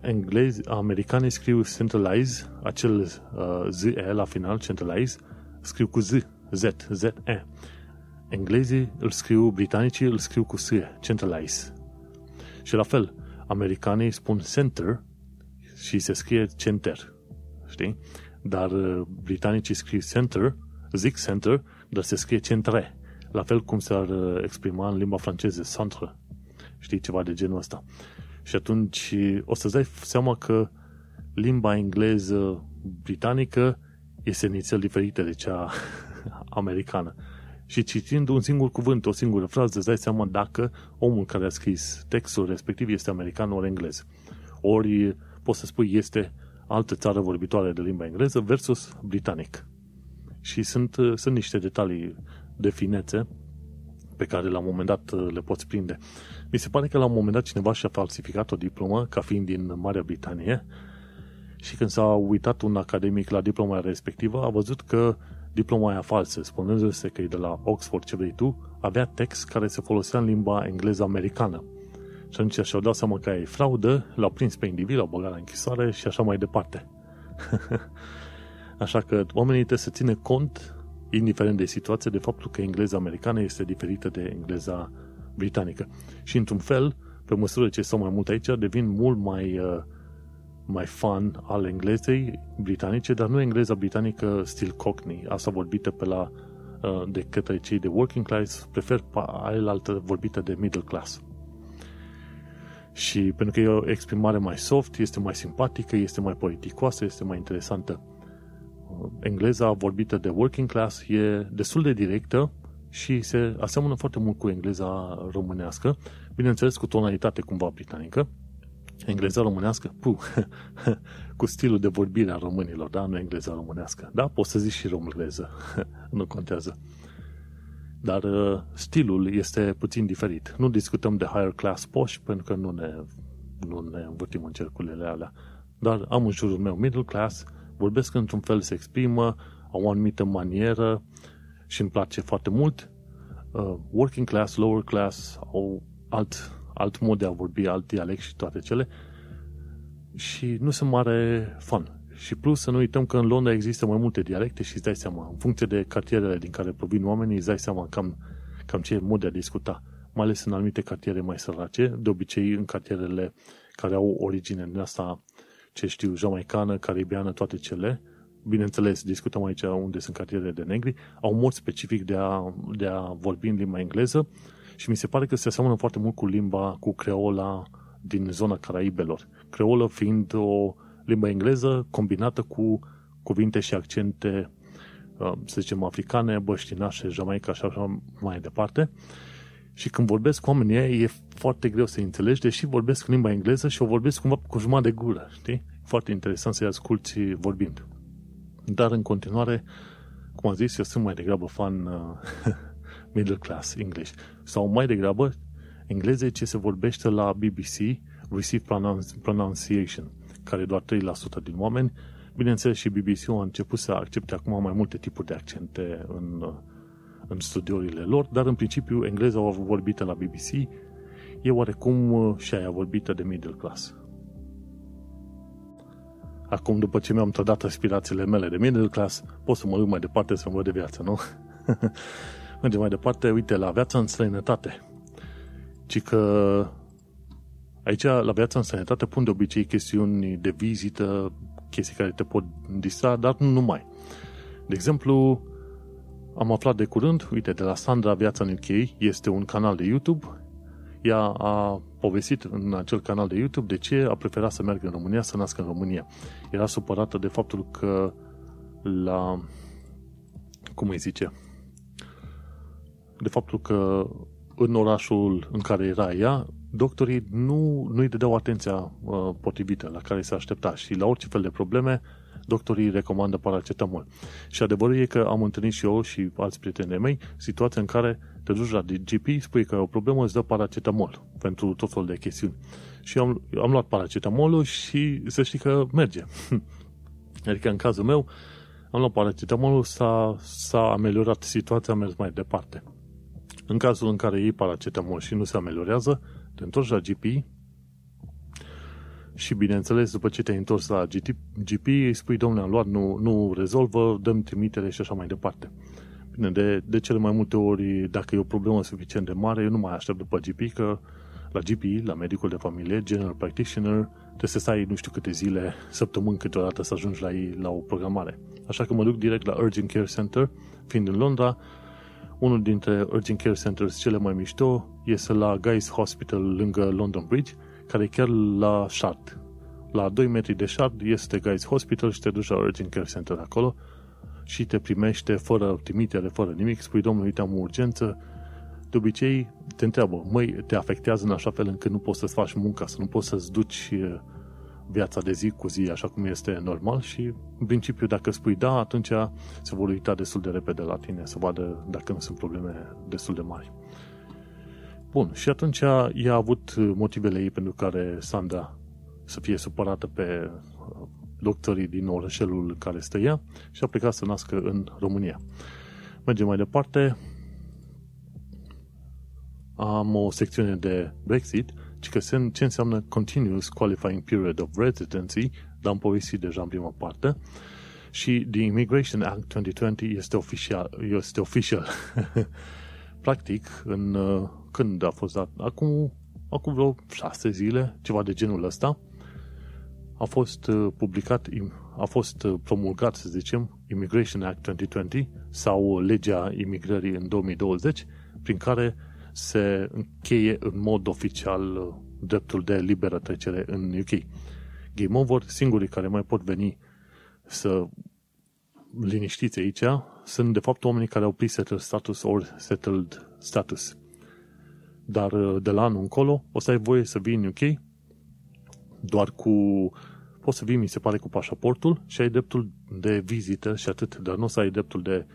Speaker 2: Englezi, americanii scriu centralize, acel uh, Z, E la final, centralize, scriu cu Z, Z, Z, E. Englezii îl scriu, britanicii îl scriu cu S, centralize. Și la fel, americanii spun center și se scrie center, știi? Dar uh, britanicii scriu center, zic center, dar se scrie centre. La fel cum s-ar uh, exprima în limba franceză, centre. Știi, ceva de genul ăsta. Și atunci o să-ți dai seama că limba engleză britanică este inițial diferită de cea americană. Și citind un singur cuvânt, o singură frază, îți dai seama dacă omul care a scris textul respectiv este american ori englez. Ori poți să spui este altă țară vorbitoare de limba engleză versus britanic. Și sunt, sunt niște detalii de finețe pe care la un moment dat le poți prinde. Mi se pare că la un moment dat cineva și-a falsificat o diplomă ca fiind din Marea Britanie și când s-a uitat un academic la diploma respectivă, a văzut că diploma aia falsă, spunându-se că e de la Oxford, ce vrei tu, avea text care se folosea în limba engleză americană. Și atunci și-au dat seama că e fraudă, l-au prins pe individ, l-au băgat la închisoare și așa mai departe. așa că oamenii trebuie să țină cont, indiferent de situație, de faptul că engleza americană este diferită de engleza britanică. Și într-un fel, pe măsură ce sunt mai mult aici, devin mult mai, uh, mai fan al englezei britanice, dar nu engleza britanică stil Cockney, asta vorbită pe la, uh, de către cei de working class, prefer altă vorbită de middle class. Și pentru că e o exprimare mai soft, este mai simpatică, este mai politicoasă, este mai interesantă. Uh, engleza vorbită de working class e destul de directă, și se aseamănă foarte mult cu engleza românească, bineînțeles cu tonalitate cumva britanică, engleza românească, puh, cu stilul de vorbire a românilor, da? Nu engleza românească. Da, poți să zici și româneză, nu contează. Dar uh, stilul este puțin diferit. Nu discutăm de higher class posh, pentru că nu ne, nu ne învârtim în cercurile alea. Dar am în jurul meu middle class, vorbesc într-un fel, se exprimă, au o anumită manieră, și îmi place foarte mult. Uh, working class, lower class, au alt, alt mod de a vorbi, alt dialect și toate cele. Și nu sunt mare fan. Și plus să nu uităm că în Londra există mai multe dialecte și îți dai seama, în funcție de cartierele din care provin oamenii, îți dai seama cam, cam ce mod de a discuta. Mai ales în anumite cartiere mai sărace, de obicei în cartierele care au origine din asta, ce știu, jamaicană, caribiană, toate cele, bineînțeles, discutăm aici unde sunt cartiere de negri, au un mod specific de a, de a vorbi în limba engleză și mi se pare că se aseamănă foarte mult cu limba, cu creola din zona Caraibelor. Creolă fiind o limba engleză combinată cu cuvinte și accente, uh, să zicem, africane, băștinașe, jamaica și așa mai departe. Și când vorbesc cu oamenii e foarte greu să înțelegi, deși vorbesc în limba engleză și o vorbesc cumva cu jumătate de gură, știi? Foarte interesant să-i asculti vorbind. Dar în continuare, cum am zis, eu sunt mai degrabă fan uh, middle class English. Sau mai degrabă engleză ce se vorbește la BBC, Receive Pronunciation, care doar 3% din oameni. Bineînțeles și bbc a început să accepte acum mai multe tipuri de accente în, uh, în studiourile lor, dar în principiu engleza vorbită la BBC e oarecum uh, și aia vorbită de middle class. Acum, după ce mi-am trădat aspirațiile mele de middle class, pot să mă duc mai departe să-mi văd de viață, nu? Mergem mai departe, uite, la viața în străinătate. Ci că aici, la viața în străinătate, pun de obicei chestiuni de vizită, chestii care te pot distra, dar nu numai. De exemplu, am aflat de curând, uite, de la Sandra Viața în UK, este un canal de YouTube. Ea a povestit în acel canal de YouTube de ce a preferat să meargă în România, să nască în România. Era supărată de faptul că la... cum îi zice? De faptul că în orașul în care era ea, doctorii nu, nu îi dădeau atenția uh, potrivită la care se aștepta și la orice fel de probleme doctorii recomandă paracetamol. Și adevărul e că am întâlnit și eu și alți prieteni de mei situația în care te duci la GP, spui că ai o problemă, îți dă paracetamol pentru tot felul de chestiuni. Și am, am luat paracetamolul și să știi că merge. adică în cazul meu, am luat paracetamolul, s-a, s-a ameliorat situația, am mers mai departe. În cazul în care iei paracetamol și nu se ameliorează, te întorci la GP și, bineînțeles, după ce te-ai întors la GP, îi spui, domnule, am luat, nu, nu rezolvă, dăm trimitere și așa mai departe. Bine, de, de cele mai multe ori, dacă e o problemă suficient de mare, eu nu mai aștept după GP, că la GP, la medicul de familie, general practitioner, trebuie să stai nu știu câte zile, săptămâni câteodată să ajungi la ei la o programare. Așa că mă duc direct la Urgent Care Center, fiind în Londra, unul dintre Urgent Care Centers cele mai mișto este la Guy's Hospital lângă London Bridge, care e chiar la Shard. La 2 metri de Shard este Guy's Hospital și te duci la Urgent Care Center acolo și te primește fără trimitere, fără nimic, spui, domnule, uite, am o urgență, de obicei te întreabă, măi, te afectează în așa fel încât nu poți să-ți faci munca, să nu poți să-ți duci viața de zi cu zi așa cum este normal și în principiu dacă spui da, atunci se vor uita destul de repede la tine să vadă dacă nu sunt probleme destul de mari. Bun, și atunci ea a avut motivele ei pentru care Sandra să fie supărată pe uh, doctorii din orășelul în care stă ea și a plecat să nască în România. Mergem mai departe. Am o secțiune de Brexit ci că se, ce înseamnă Continuous Qualifying Period of Residency, dar am povestit deja în prima parte, și The Immigration Act 2020 este oficial. Este oficial. Practic, în, uh, când a fost dat? Acum, acum vreo șase zile, ceva de genul ăsta, a fost uh, publicat, a fost uh, promulgat, să zicem, Immigration Act 2020 sau legea imigrării în 2020, prin care se încheie în mod oficial uh, dreptul de liberă trecere în UK. Game over, singurii care mai pot veni să liniștiți aici sunt de fapt oamenii care au pre-settled status ori settled status. Dar uh, de la anul încolo o să ai voie să vii în UK doar cu poți să vii, mi se pare, cu pașaportul și ai dreptul de vizită și atât, dar nu o să ai dreptul de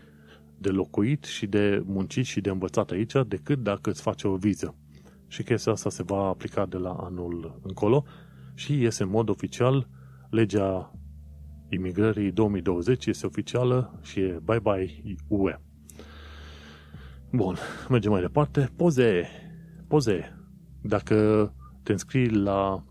Speaker 2: de locuit și de muncit și de învățat aici decât dacă îți face o viză. Și chestia asta se va aplica de la anul încolo și este în mod oficial legea imigrării 2020 este oficială și e bye-bye UE. Bun, mergem mai departe. Poze. Poze. Dacă te înscrii la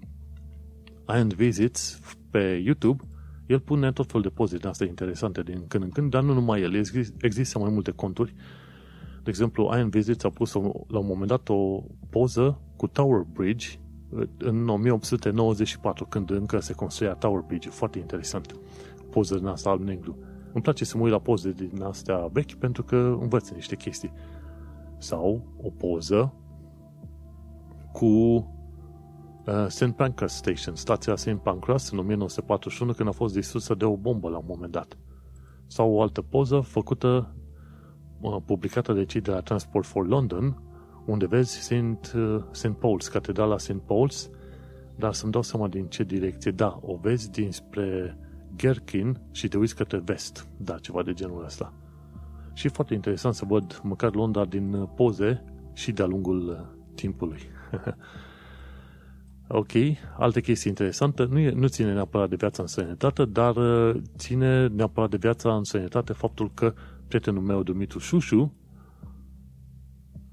Speaker 2: Iron Visits pe YouTube, el pune tot fel de poze din astea interesante din când în când, dar nu numai el. Există mai multe conturi. De exemplu, Iron Visits a pus la un moment dat o poză cu Tower Bridge în 1894, când încă se construia Tower Bridge. Foarte interesant. Poză din asta alb-negru. Îmi place să mă uit la poze din astea vechi pentru că învăț niște chestii. Sau o poză cu Uh, St. Pancras Station, stația St. Pancras, în 1941, când a fost distrusă de o bombă la un moment dat. Sau o altă poză făcută, uh, publicată de cei de la Transport for London, unde vezi St. Uh, St. Paul's, catedrala St. Paul's, dar să-mi dau seama din ce direcție. Da, o vezi dinspre Gherkin și te uiți către vest. Da, ceva de genul ăsta. Și e foarte interesant să văd măcar Londra din poze și de-a lungul timpului. Ok, alte chestii interesante, nu, e, nu ține neapărat de viața în sănătate, dar uh, ține neapărat de viața în sănătate faptul că prietenul meu, Dumitru Șușu,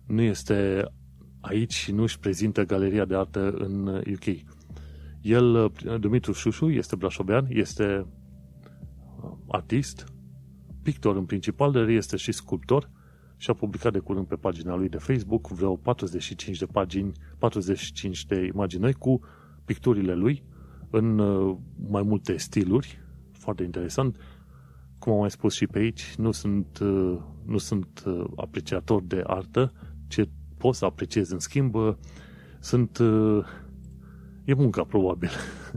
Speaker 2: nu este aici și nu își prezintă galeria de artă în UK. Uh, El, uh, Dumitru Șușu, este brașobean, este artist, pictor în principal, dar este și sculptor și a publicat de curând pe pagina lui de Facebook vreo 45 de pagini, 45 de imagini noi cu picturile lui în uh, mai multe stiluri, foarte interesant. Cum am mai spus și pe aici, nu sunt, uh, nu sunt uh, apreciator de artă, ce pot să apreciez în schimb sunt e munca probabil.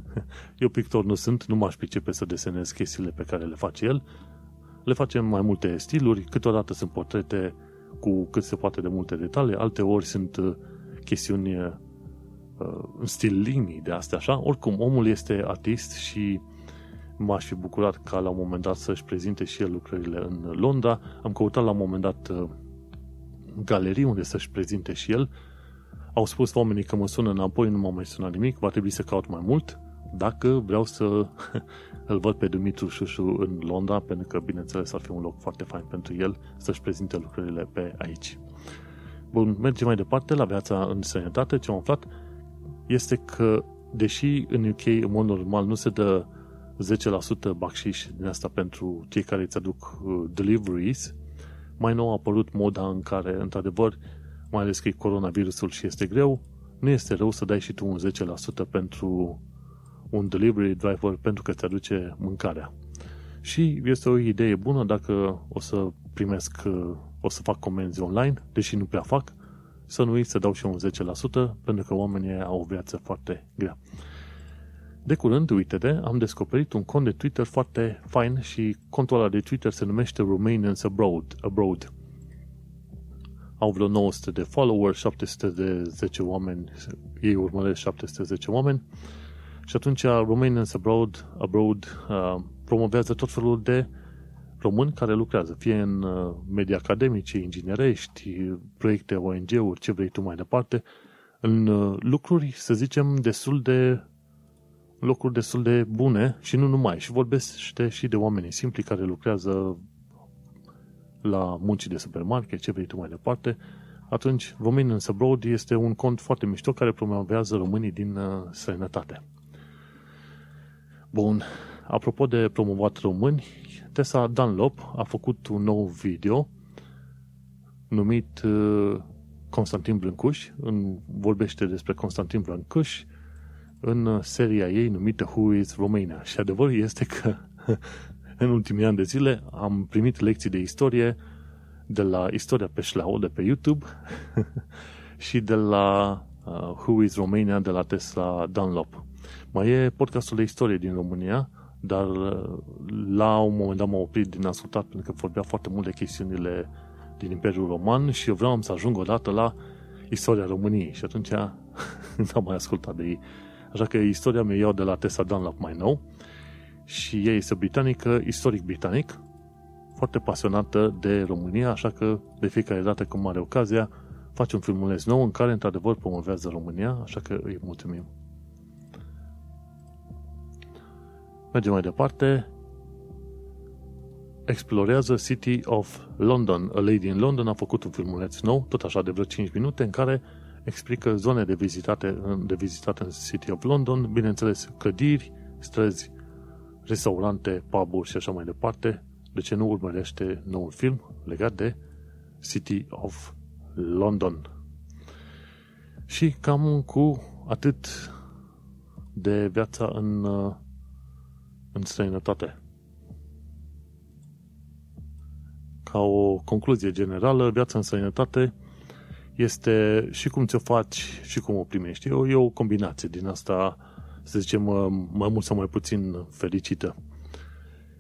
Speaker 2: Eu pictor nu sunt, nu m-aș pricepe să desenez chestiile pe care le face el, le facem mai multe stiluri, câteodată sunt portrete cu cât se poate de multe detalii, alte ori sunt uh, chestiuni uh, în stil linii de astea așa. Oricum, omul este artist și m-aș fi bucurat ca la un moment dat să-și prezinte și el lucrările în Londra. Am căutat la un moment dat uh, galerii unde să-și prezinte și el. Au spus oamenii că mă sună înapoi, nu m-au mai sunat nimic, va trebui să caut mai mult dacă vreau să îl văd pe Dumitru Șușu în Londra, pentru că, bineînțeles, ar fi un loc foarte fain pentru el să-și prezinte lucrările pe aici. Bun, mergem mai departe la viața în sănătate. Ce am aflat este că, deși în UK, în mod normal, nu se dă 10% bacșiș din asta pentru cei care îți aduc uh, deliveries, mai nou a apărut moda în care, într-adevăr, mai ales că e coronavirusul și este greu, nu este rău să dai și tu un 10% pentru un delivery driver pentru că îți aduce mâncarea. Și este o idee bună dacă o să primesc, uh, o să fac comenzi online, deși nu prea fac, să nu uit să dau și un 10% pentru că oamenii au o viață foarte grea. De curând, uite-te, am descoperit un cont de Twitter foarte fain și contul ăla de Twitter se numește Romanians Abroad. Abroad. Au vreo 900 de followers, 710 oameni, ei urmăresc 710 oameni și atunci Romanians Abroad, Abroad uh, promovează tot felul de români care lucrează, fie în uh, medii academice, inginerești, proiecte ONG-uri, ce vrei tu mai departe, în uh, lucruri, să zicem, destul de locuri destul de bune și nu numai. Și vorbește și de oamenii simpli care lucrează la munci de supermarket, ce vrei tu mai departe. Atunci, Romanians Abroad este un cont foarte mișto care promovează românii din uh, străinătate. Bun, apropo de promovat români, Tessa Dunlop a făcut un nou video numit uh, Constantin Blâncuș, în, vorbește despre Constantin Blâncuș, în seria ei numită Who is Romania. Și adevărul este că în ultimii ani de zile am primit lecții de istorie de la Istoria pe șleau de pe YouTube și de la uh, Who is Romania de la Tesla Dunlop. Mai e podcastul de istorie din România, dar uh, la un moment dat m-am oprit din ascultat pentru că vorbea foarte mult de chestiunile din Imperiul Roman și eu vreau să ajung odată la istoria României și atunci n-am mai ascultat de ei. Așa că istoria mea iau de la Tessa Dunlap mai nou și ea este britanică, istoric britanic, foarte pasionată de România, așa că de fiecare dată când are ocazia, face un filmuleț nou în care într-adevăr promovează România, așa că îi mulțumim. Mergem mai departe. Explorează City of London. A Lady in London a făcut un filmuleț nou, tot așa de vreo 5 minute, în care explică zone de vizitate, de vizitate în City of London, bineînțeles clădiri, străzi, restaurante, puburi și așa mai departe. De ce nu urmărește noul film legat de City of London? Și cam cu atât de viața în, în străinătate. Ca o concluzie generală, viața în străinătate este și cum ți-o faci și cum o primești. E o, e o combinație din asta, să zicem, mai mult sau mai puțin fericită.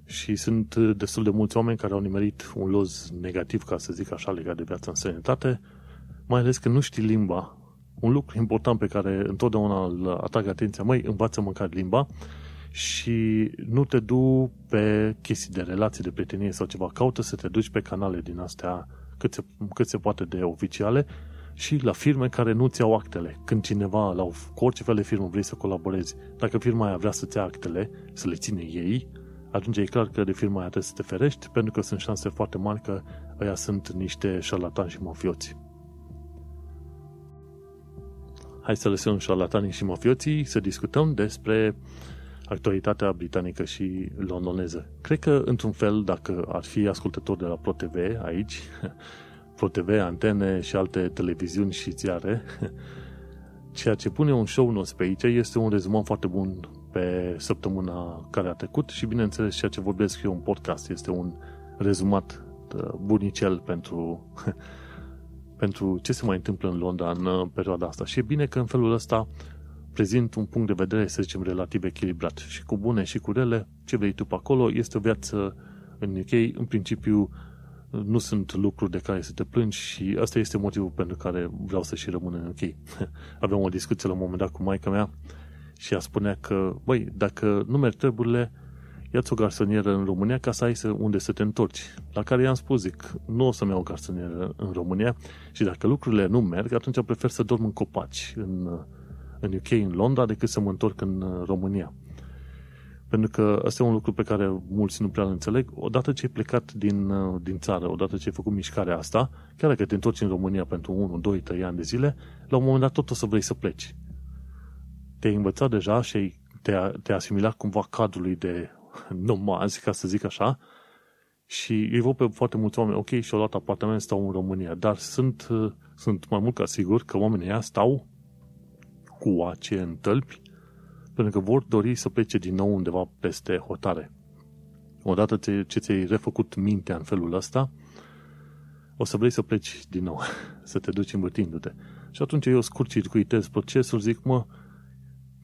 Speaker 2: Și sunt destul de mulți oameni care au nimerit un loz negativ, ca să zic așa, legat de viața în sănătate, mai ales că nu știi limba. Un lucru important pe care întotdeauna îl atrag atenția, măi, învață măcar limba și nu te du pe chestii de relații, de prietenie sau ceva. Caută să te duci pe canale din astea cât se, cât se poate de oficiale și la firme care nu ți au actele. Când cineva, la cu orice fel de firmă vrei să colaborezi, dacă firma aia vrea să-ți ia actele, să le ține ei, atunci e clar că de firma aia trebuie să te ferești, pentru că sunt șanse foarte mari că ăia sunt niște șarlatani și mafioți. Hai să lăsăm șarlatanii și mafioții să discutăm despre actualitatea britanică și londoneză. Cred că, într-un fel, dacă ar fi ascultător de la ProTV aici, ProTV, antene și alte televiziuni și ziare, ceea ce pune un show nostru pe aici este un rezumat foarte bun pe săptămâna care a trecut și, bineînțeles, ceea ce vorbesc eu în podcast este un rezumat uh, bunicel pentru, pentru ce se mai întâmplă în Londra în uh, perioada asta. Și e bine că în felul ăsta prezint un punct de vedere, să zicem, relativ echilibrat. Și cu bune și cu rele, ce vrei tu pe acolo, este o viață în UK, în principiu nu sunt lucruri de care să te plângi și asta este motivul pentru care vreau să și rămân în UK. Aveam o discuție la un moment dat cu maica mea și ea spunea că, băi, dacă nu merg treburile, ia-ți o garsonieră în România ca să ai să, unde să te întorci. La care i-am spus, zic, nu o să-mi iau o garsonieră în România și dacă lucrurile nu merg, atunci prefer să dorm în copaci în, în UK, în Londra, decât să mă întorc în uh, România. Pentru că ăsta e un lucru pe care mulți nu prea îl înțeleg. Odată ce ai plecat din, uh, din țară, odată ce ai făcut mișcarea asta, chiar dacă te întorci în România pentru 1, 2, 3 ani de zile, la un moment dat tot o să vrei să pleci. Te-ai învățat deja și ai, te-a, te asimilat cumva cadrului de nomazi, ca să zic așa, și îi văd pe foarte mulți oameni, ok, și-au luat apartament, stau în România, dar sunt, uh, sunt mai mult ca sigur că oamenii ăia stau cu oace în tălpi, pentru că vor dori să plece din nou undeva peste hotare. Odată ce ți-ai refăcut mintea în felul ăsta, o să vrei să pleci din nou, să te duci învârtindu-te. Și atunci eu scurt circuitez procesul, zic, mă,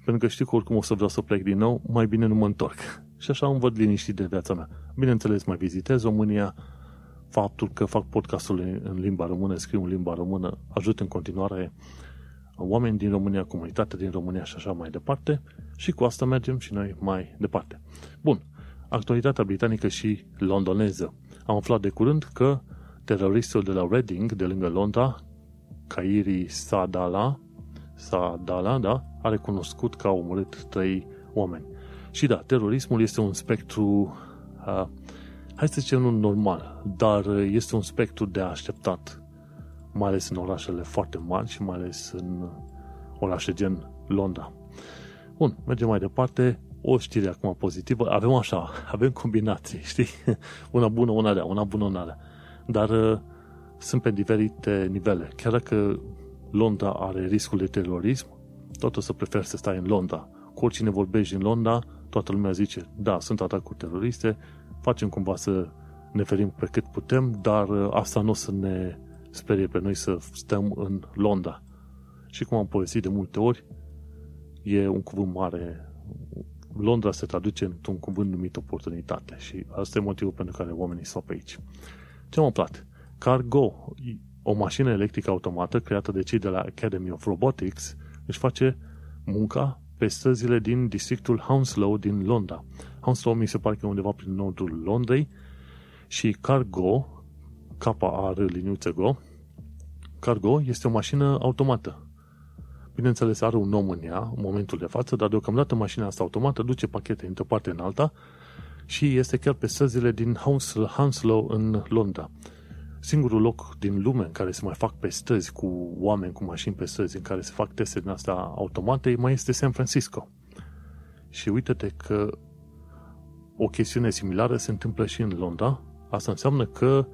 Speaker 2: pentru că știu că oricum o să vreau să plec din nou, mai bine nu mă întorc. Și așa îmi văd liniștit de viața mea. Bineînțeles, mai vizitez România, faptul că fac podcastul în limba română, scriu în limba română, ajută în continuare oameni din România, comunitatea din România și așa mai departe și cu asta mergem și noi mai departe. Bun, actualitatea britanică și londoneză. Am aflat de curând că teroristul de la Reading, de lângă Londra, Kairi Sadala, Sadala, da, a recunoscut că au omorât trei oameni. Și da, terorismul este un spectru, uh, hai să zicem, nu normal, dar este un spectru de așteptat mai ales în orașele foarte mari și mai ales în orașe gen Londra. Bun, mergem mai departe. O știre acum pozitivă. Avem așa, avem combinații, știi? Una bună, una rea, una bună, una rea. Dar uh, sunt pe diferite nivele. Chiar dacă Londra are riscul de terorism, tot o să prefer să stai în Londra. Cu oricine vorbești în Londra, toată lumea zice, da, sunt atacuri teroriste, facem cumva să ne ferim pe cât putem, dar uh, asta nu o să ne sperie pe noi să stăm în Londra. Și cum am povestit de multe ori, e un cuvânt mare. Londra se traduce într-un cuvânt numit oportunitate și asta e motivul pentru care oamenii stau pe aici. Ce am aflat? Cargo, o mașină electrică automată creată de cei de la Academy of Robotics, își face munca pe străzile din districtul Hounslow din Londra. Hounslow mi se pare că e undeva prin nordul Londrei și Cargo KR liniuță Go, Cargo este o mașină automată. Bineînțeles, are un om în ea, în momentul de față, dar deocamdată mașina asta automată duce pachete într-o parte în alta și este chiar pe străzile din Hounslow în Londra. Singurul loc din lume în care se mai fac pe străzi cu oameni cu mașini pe străzi, în care se fac teste din astea automate, mai este San Francisco. Și uite-te că o chestiune similară se întâmplă și în Londra. Asta înseamnă că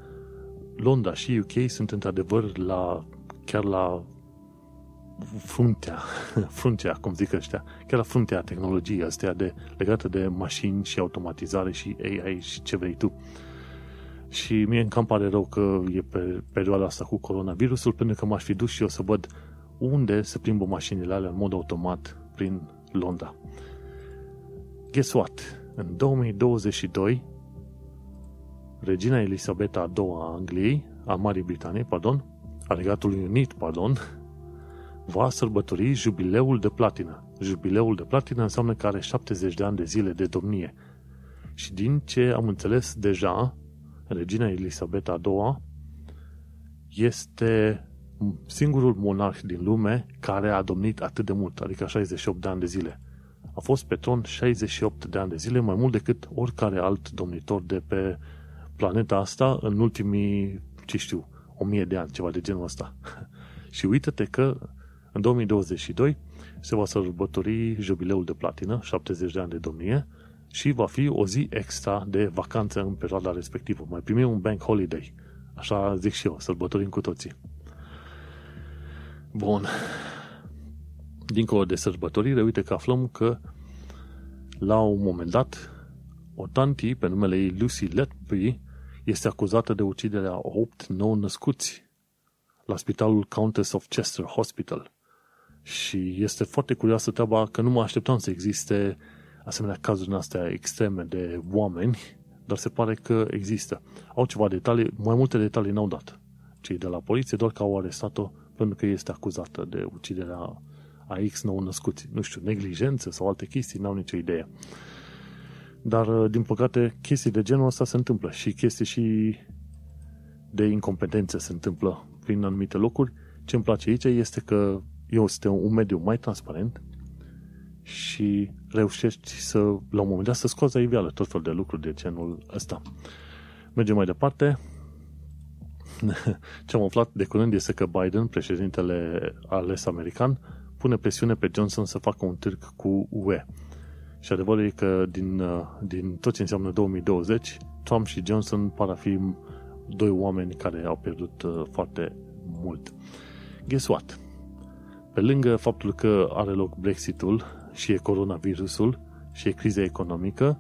Speaker 2: Londra și UK sunt într-adevăr la, chiar la fruntea, fruntea, cum zic ăștia, chiar la fruntea tehnologiei astea de, legată de mașini și automatizare și AI și ce vrei tu. Și mie îmi cam pare rău că e pe perioada asta cu coronavirusul, pentru că m-aș fi dus și eu să văd unde se plimbă mașinile alea în mod automat prin Londra. Guess what? În 2022 regina Elisabeta II a Angliei, a Marii Britanii, pardon, a Regatului Unit, pardon, va sărbători jubileul de platină. Jubileul de platină înseamnă că are 70 de ani de zile de domnie. Și din ce am înțeles deja, regina Elisabeta II este singurul monarh din lume care a domnit atât de mult, adică 68 de ani de zile. A fost pe tron 68 de ani de zile, mai mult decât oricare alt domnitor de pe planeta asta în ultimii, ce știu, o mie de ani, ceva de genul ăsta. și uită-te că în 2022 se va sărbători jubileul de platină, 70 de ani de domnie, și va fi o zi extra de vacanță în perioada respectivă. Mai primim un bank holiday. Așa zic și eu, sărbătorim cu toții. Bun. Dincolo de sărbătorire, uite că aflăm că la un moment dat o tanti pe numele ei Lucy Letby este acuzată de uciderea 8 nou născuți la spitalul Countess of Chester Hospital. Și este foarte curioasă treaba că nu mă așteptam să existe asemenea cazuri în astea extreme de oameni, dar se pare că există. Au ceva detalii, mai multe detalii n-au dat cei de la poliție, doar că au arestat-o pentru că este acuzată de uciderea a X nou născuți. Nu știu, neglijență sau alte chestii, n-au nicio idee. Dar, uh, din păcate, chestii de genul ăsta se întâmplă și chestii și de incompetențe se întâmplă prin anumite locuri. Ce îmi place aici este că este un mediu mai transparent și reușești să, la un moment dat, să scoți la iveală tot fel de lucruri de genul ăsta. Mergem mai departe. Ce am aflat de curând este că Biden, președintele ales american, pune presiune pe Johnson să facă un târg cu UE. Și adevărul e că din, din tot ce înseamnă 2020, Trump și Johnson par a fi doi oameni care au pierdut uh, foarte mult. Guess what? Pe lângă faptul că are loc Brexitul și e coronavirusul și e criza economică,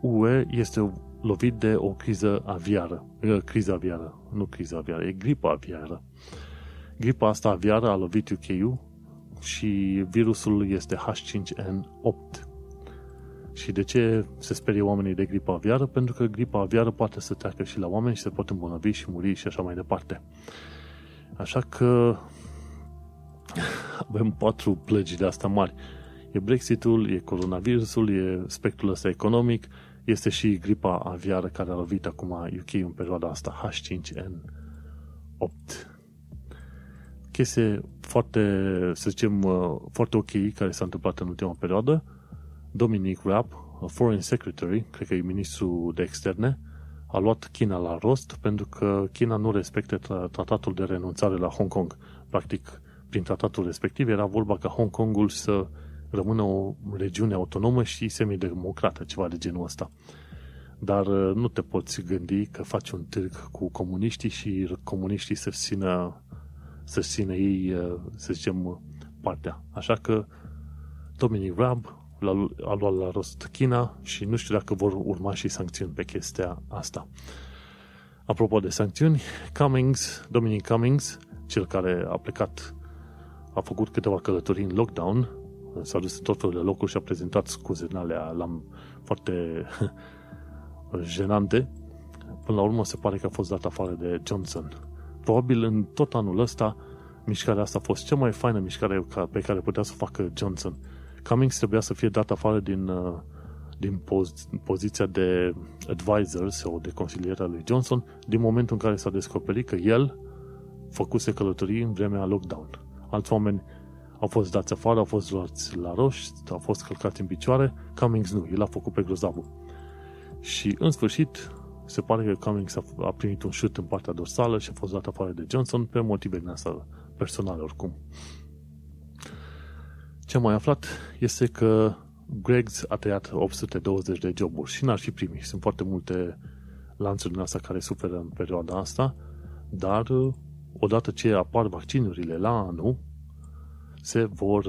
Speaker 2: UE este lovit de o criză aviară. Criza aviară, nu criza aviară, e gripa aviară. Gripa asta aviară a lovit UK și virusul este H5N8. Și de ce se sperie oamenii de gripa aviară? Pentru că gripa aviară poate să treacă și la oameni și se pot îmbolnăvi și muri și așa mai departe. Așa că avem patru plăgi de asta mari. E Brexitul, e coronavirusul, e spectrul ăsta economic, este și gripa aviară care a lovit acum UK în perioada asta, H5N8. Chestie foarte, să zicem, uh, foarte ok care s-a întâmplat în ultima perioadă. Dominic Raab, Foreign Secretary, cred că e ministrul de externe, a luat China la rost pentru că China nu respectă tratatul de renunțare la Hong Kong. Practic, prin tratatul respectiv era vorba ca Hong Kongul să rămână o regiune autonomă și semidemocrată, ceva de genul ăsta. Dar uh, nu te poți gândi că faci un târg cu comuniștii și comuniștii să țină, să țină ei, uh, să zicem, partea. Așa că Dominic Raab a luat la rost China și nu știu dacă vor urma și sancțiuni pe chestia asta. Apropo de sancțiuni, Cummings, Dominic Cummings, cel care a plecat, a făcut câteva călătorii în lockdown, s-a dus în tot felul de locuri și a prezentat scuze în alea l-am foarte jenante. Până la urmă se pare că a fost dat afară de Johnson. Probabil în tot anul ăsta mișcarea asta a fost cea mai faină mișcare pe care putea să o facă Johnson. Cummings trebuia să fie dat afară din, uh, din poz, poziția de advisor sau de consilier al lui Johnson din momentul în care s-a descoperit că el făcuse călătorii în vremea lockdown. Alți oameni au fost dați afară, au fost luați la roș, au fost călcați în picioare, Cummings nu, el a făcut pe grozavul. Și în sfârșit, se pare că Cummings a, a primit un șut în partea dorsală și a fost dat afară de Johnson pe motive din asta personale oricum. Ce am mai aflat este că Greg's a tăiat 820 de joburi și n-ar fi primit. Sunt foarte multe lanțuri din asta care suferă în perioada asta, dar odată ce apar vaccinurile la anul, se vor,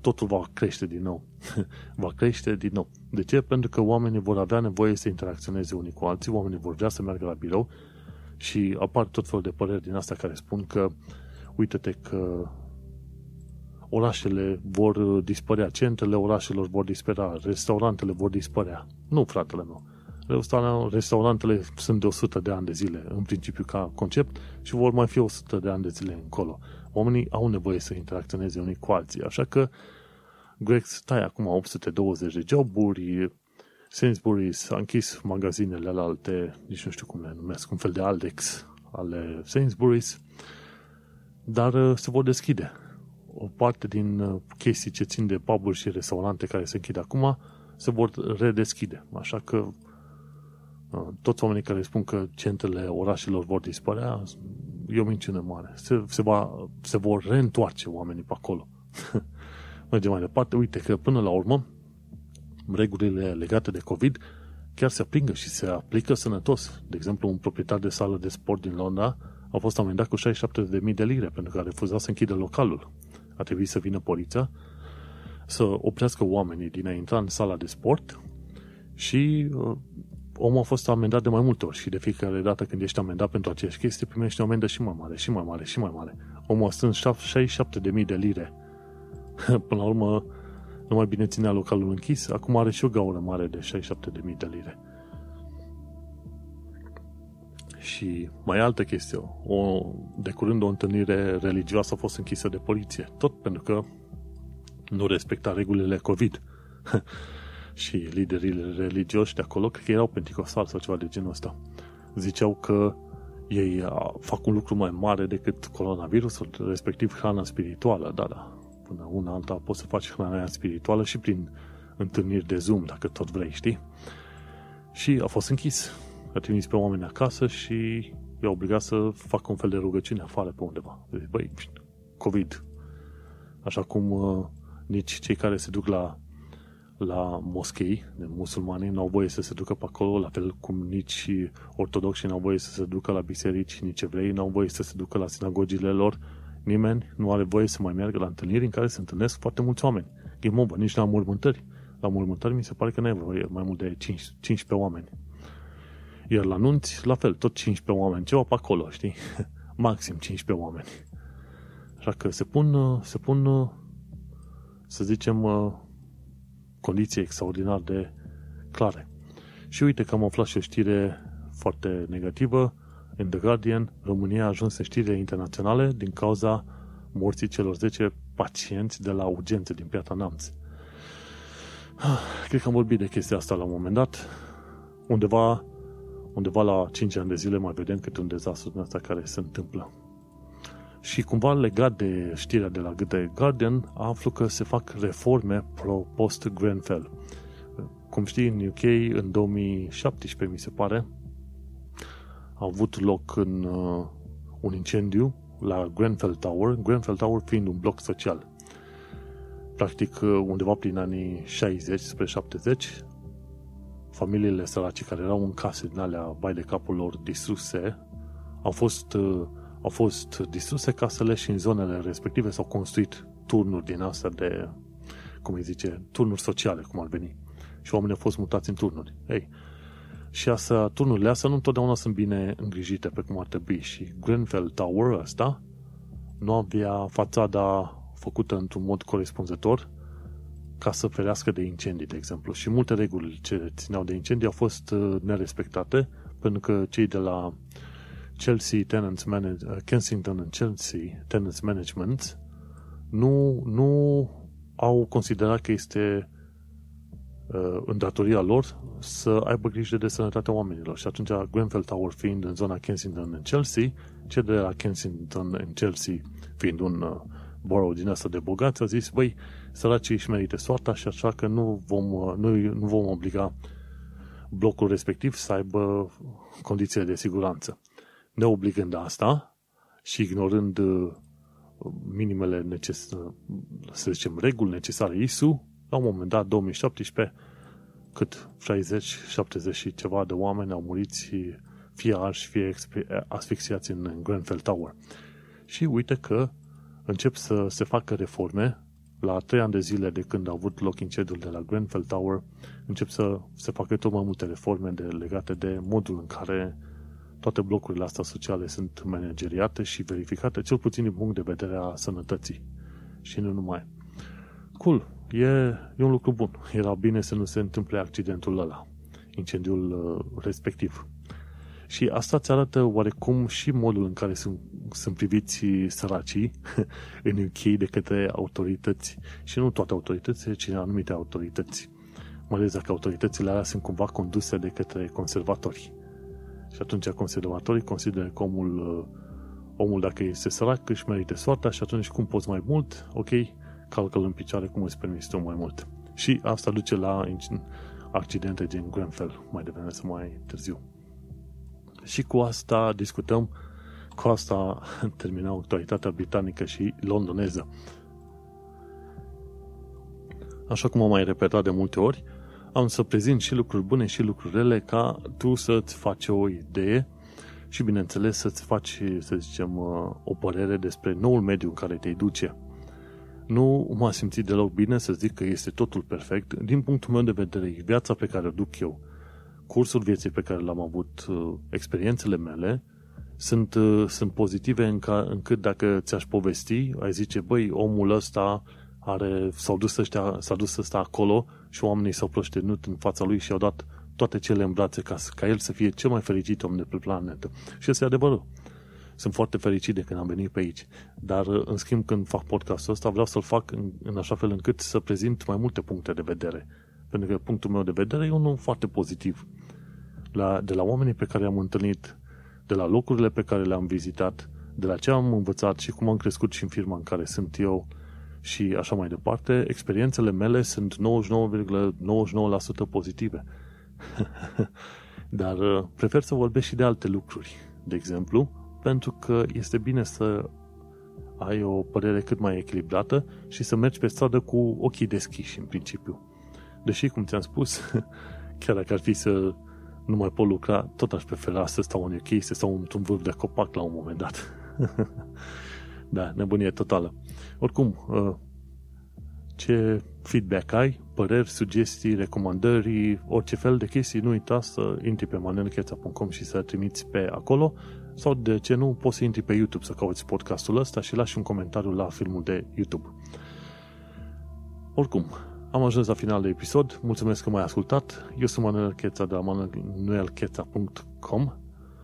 Speaker 2: totul va crește din nou. va crește din nou. De ce? Pentru că oamenii vor avea nevoie să interacționeze unii cu alții, oamenii vor vrea să meargă la birou și apar tot felul de păreri din asta care spun că uite-te că orașele vor dispărea, centrele orașelor vor dispărea, restaurantele vor dispărea. Nu, fratele meu. Restaurantele sunt de 100 de ani de zile, în principiu, ca concept, și vor mai fi 100 de ani de zile încolo. Oamenii au nevoie să interacționeze unii cu alții, așa că Greg stai acum 820 de joburi, Sainsbury's a închis magazinele alte, nici nu știu cum le numesc, un fel de Aldex ale Sainsbury's, dar uh, se vor deschide. O parte din uh, chestii ce țin de puburi și restaurante care se închid acum se vor redeschide. Așa că uh, toți oamenii care spun că centrele orașelor vor dispărea, e o minciună mare. Se, se, va, se vor reîntoarce oamenii pe acolo. Mergem mai departe. Uite că până la urmă regulile legate de COVID chiar se aplică și se aplică sănătos. De exemplu, un proprietar de sală de sport din Londra a fost amendat cu 67.000 de lire pentru că a refuzat să închidă localul. A trebuit să vină poliția să oprească oamenii din a intra în sala de sport și uh, omul a fost amendat de mai multe ori și de fiecare dată când ești amendat pentru aceeași chestie, primești o amendă și mai mare, și mai mare, și mai mare. Omul a strâns 67.000 de lire. Până la urmă, nu mai bine ținea localul închis, acum are și o gaură mare de 67.000 de lire. Și mai altă chestie, o, de curând o întâlnire religioasă a fost închisă de poliție, tot pentru că nu respecta regulile COVID. și liderii religioși de acolo, cred că erau penticostali sau ceva de genul ăsta, ziceau că ei fac un lucru mai mare decât coronavirusul, respectiv hrana spirituală, da, da. Până una alta poți să faci hrana spirituală și prin întâlniri de Zoom, dacă tot vrei, știi? Și a fost închis. A trimis pe oameni acasă și i-a obligat să facă un fel de rugăciune afară pe undeva. Deci, băi, COVID. Așa cum uh, nici cei care se duc la la moschei de musulmani nu au voie să se ducă pe acolo, la fel cum nici ortodoxi nu au voie să se ducă la biserici, nici evrei nu au voie să se ducă la sinagogile lor. Nimeni nu are voie să mai meargă la întâlniri în care se întâlnesc foarte mulți oameni. Game over, nici la mormântări. La mormântări mi se pare că nu ai voie mai mult de 5, 15 oameni. Iar la nunți, la fel, tot 15 oameni, ceva pe acolo, știi? Maxim 15 oameni. Așa că se pun, se pun să zicem, condiții extraordinar de clare. Și uite că am aflat și o știre foarte negativă. În The Guardian, România a ajuns în știrile internaționale din cauza morții celor 10 pacienți de la urgențe din Piatra Namț. Cred că am vorbit de chestia asta la un moment dat. Undeva, undeva la 5 ani de zile mai vedem câte un dezastru din asta care se întâmplă. Și cumva legat de știrea de la The Guardian, aflu că se fac reforme pro-post-Grenfell. Cum știi, în UK, în 2017, mi se pare, a avut loc în uh, un incendiu la Grenfell Tower, Grenfell Tower fiind un bloc social. Practic, uh, undeva prin anii 60 spre 70, familiile săraci care erau în case din alea, bai de capul lor distruse, au fost uh, au fost distruse casele și în zonele respective s-au construit turnuri din astea de, cum îi zice, turnuri sociale, cum ar veni. Și oamenii au fost mutați în turnuri. Ei, și asta, turnurile astea nu întotdeauna sunt bine îngrijite pe cum ar trebui și Grenfell Tower ăsta nu avea fațada făcută într-un mod corespunzător ca să ferească de incendii, de exemplu. Și multe reguli ce țineau de incendii au fost uh, nerespectate pentru că cei de la Chelsea Tenants Manage, uh, Kensington and Chelsea Tenants Management nu, nu au considerat că este uh, în datoria lor să aibă grijă de sănătatea oamenilor. Și atunci Grenfell Tower fiind în zona Kensington and Chelsea, cei de la Kensington and Chelsea fiind un uh, borough din asta de bogați, a zis, băi, săracii își merită soarta și așa că nu vom, uh, nu, nu vom obliga blocul respectiv să aibă condițiile de siguranță neobligând asta și ignorând uh, minimele necesare, să zicem, reguli necesare ISU, la un moment dat, 2017, cât 60, 70 și ceva de oameni au murit și fie arși, fie asfixiați în Grenfell Tower. Și uite că încep să se facă reforme la trei ani de zile de când a avut loc incendiul de la Grenfell Tower, încep să se facă tot mai multe reforme de, legate de modul în care toate blocurile astea sociale sunt manageriate și verificate, cel puțin din punct de vedere a sănătății. Și nu numai. Cool, e, e un lucru bun. Era bine să nu se întâmple accidentul ăla, incendiul uh, respectiv. Și asta îți arată oarecum și modul în care sunt, sunt priviți săracii în UK de către autorități. Și nu toate autoritățile, ci anumite autorități. Mai ales dacă autoritățile alea sunt cumva conduse de către conservatori. Și atunci conservatorii consideră că omul, uh, omul dacă este sărac își merită soarta și atunci cum poți mai mult, ok, calcă-l în picioare cum îți permiți tu mai mult. Și asta duce la accidente gen Grenfell, mai devreme să mai târziu. Și cu asta discutăm, cu asta terminăm actualitatea britanică și londoneză. Așa cum am mai repetat de multe ori, am să prezint și lucruri bune și lucruri rele ca tu să-ți faci o idee și, bineînțeles, să-ți faci, să zicem, uh, o părere despre noul mediu în care te duce. Nu m-a simțit deloc bine să zic că este totul perfect. Din punctul meu de vedere, viața pe care o duc eu, cursul vieții pe care l-am avut, uh, experiențele mele, sunt, uh, sunt pozitive înca, încât dacă ți-aș povesti, ai zice, băi, omul ăsta are, s-au dus ăștia, s-a dus ăsta acolo și oamenii s-au proștenut în fața lui și au dat toate cele în brațe ca, ca el să fie cel mai fericit om de pe planetă. Și este adevărul. Sunt foarte fericit de când am venit pe aici. Dar, în schimb, când fac podcastul ăsta, vreau să-l fac în, în așa fel încât să prezint mai multe puncte de vedere. Pentru că punctul meu de vedere e unul foarte pozitiv. La, de la oamenii pe care am întâlnit, de la locurile pe care le-am vizitat, de la ce am învățat și cum am crescut și în firma în care sunt eu și așa mai departe, experiențele mele sunt 99,99% pozitive. Dar uh, prefer să vorbesc și de alte lucruri, de exemplu, pentru că este bine să ai o părere cât mai echilibrată și să mergi pe stradă cu ochii deschiși, în principiu. Deși, cum ți-am spus, chiar dacă ar fi să nu mai pot lucra, tot aș prefera să stau în UK, să stau într-un vârf de copac la un moment dat. da, nebunie totală. Oricum, uh, ce feedback ai, păreri, sugestii, recomandări, orice fel de chestii, nu uita să intri pe manelcheța.com și să trimiți pe acolo sau de ce nu poți să intri pe YouTube să cauți podcastul ăsta și lași un comentariu la filmul de YouTube. Oricum, am ajuns la final de episod. Mulțumesc că m-ai ascultat. Eu sunt Manuel Cheța de la manuelcheța.com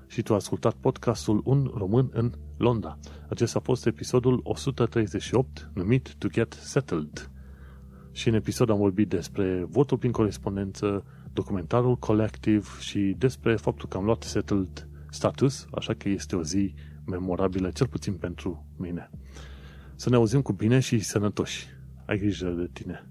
Speaker 2: și tu ai ascultat podcastul Un Român în Londra. Acesta a fost episodul 138 numit To Get Settled. Și în episod am vorbit despre votul prin corespondență, documentarul colectiv și despre faptul că am luat settled status, așa că este o zi memorabilă, cel puțin pentru mine. Să ne auzim cu bine și sănătoși. Ai grijă de tine.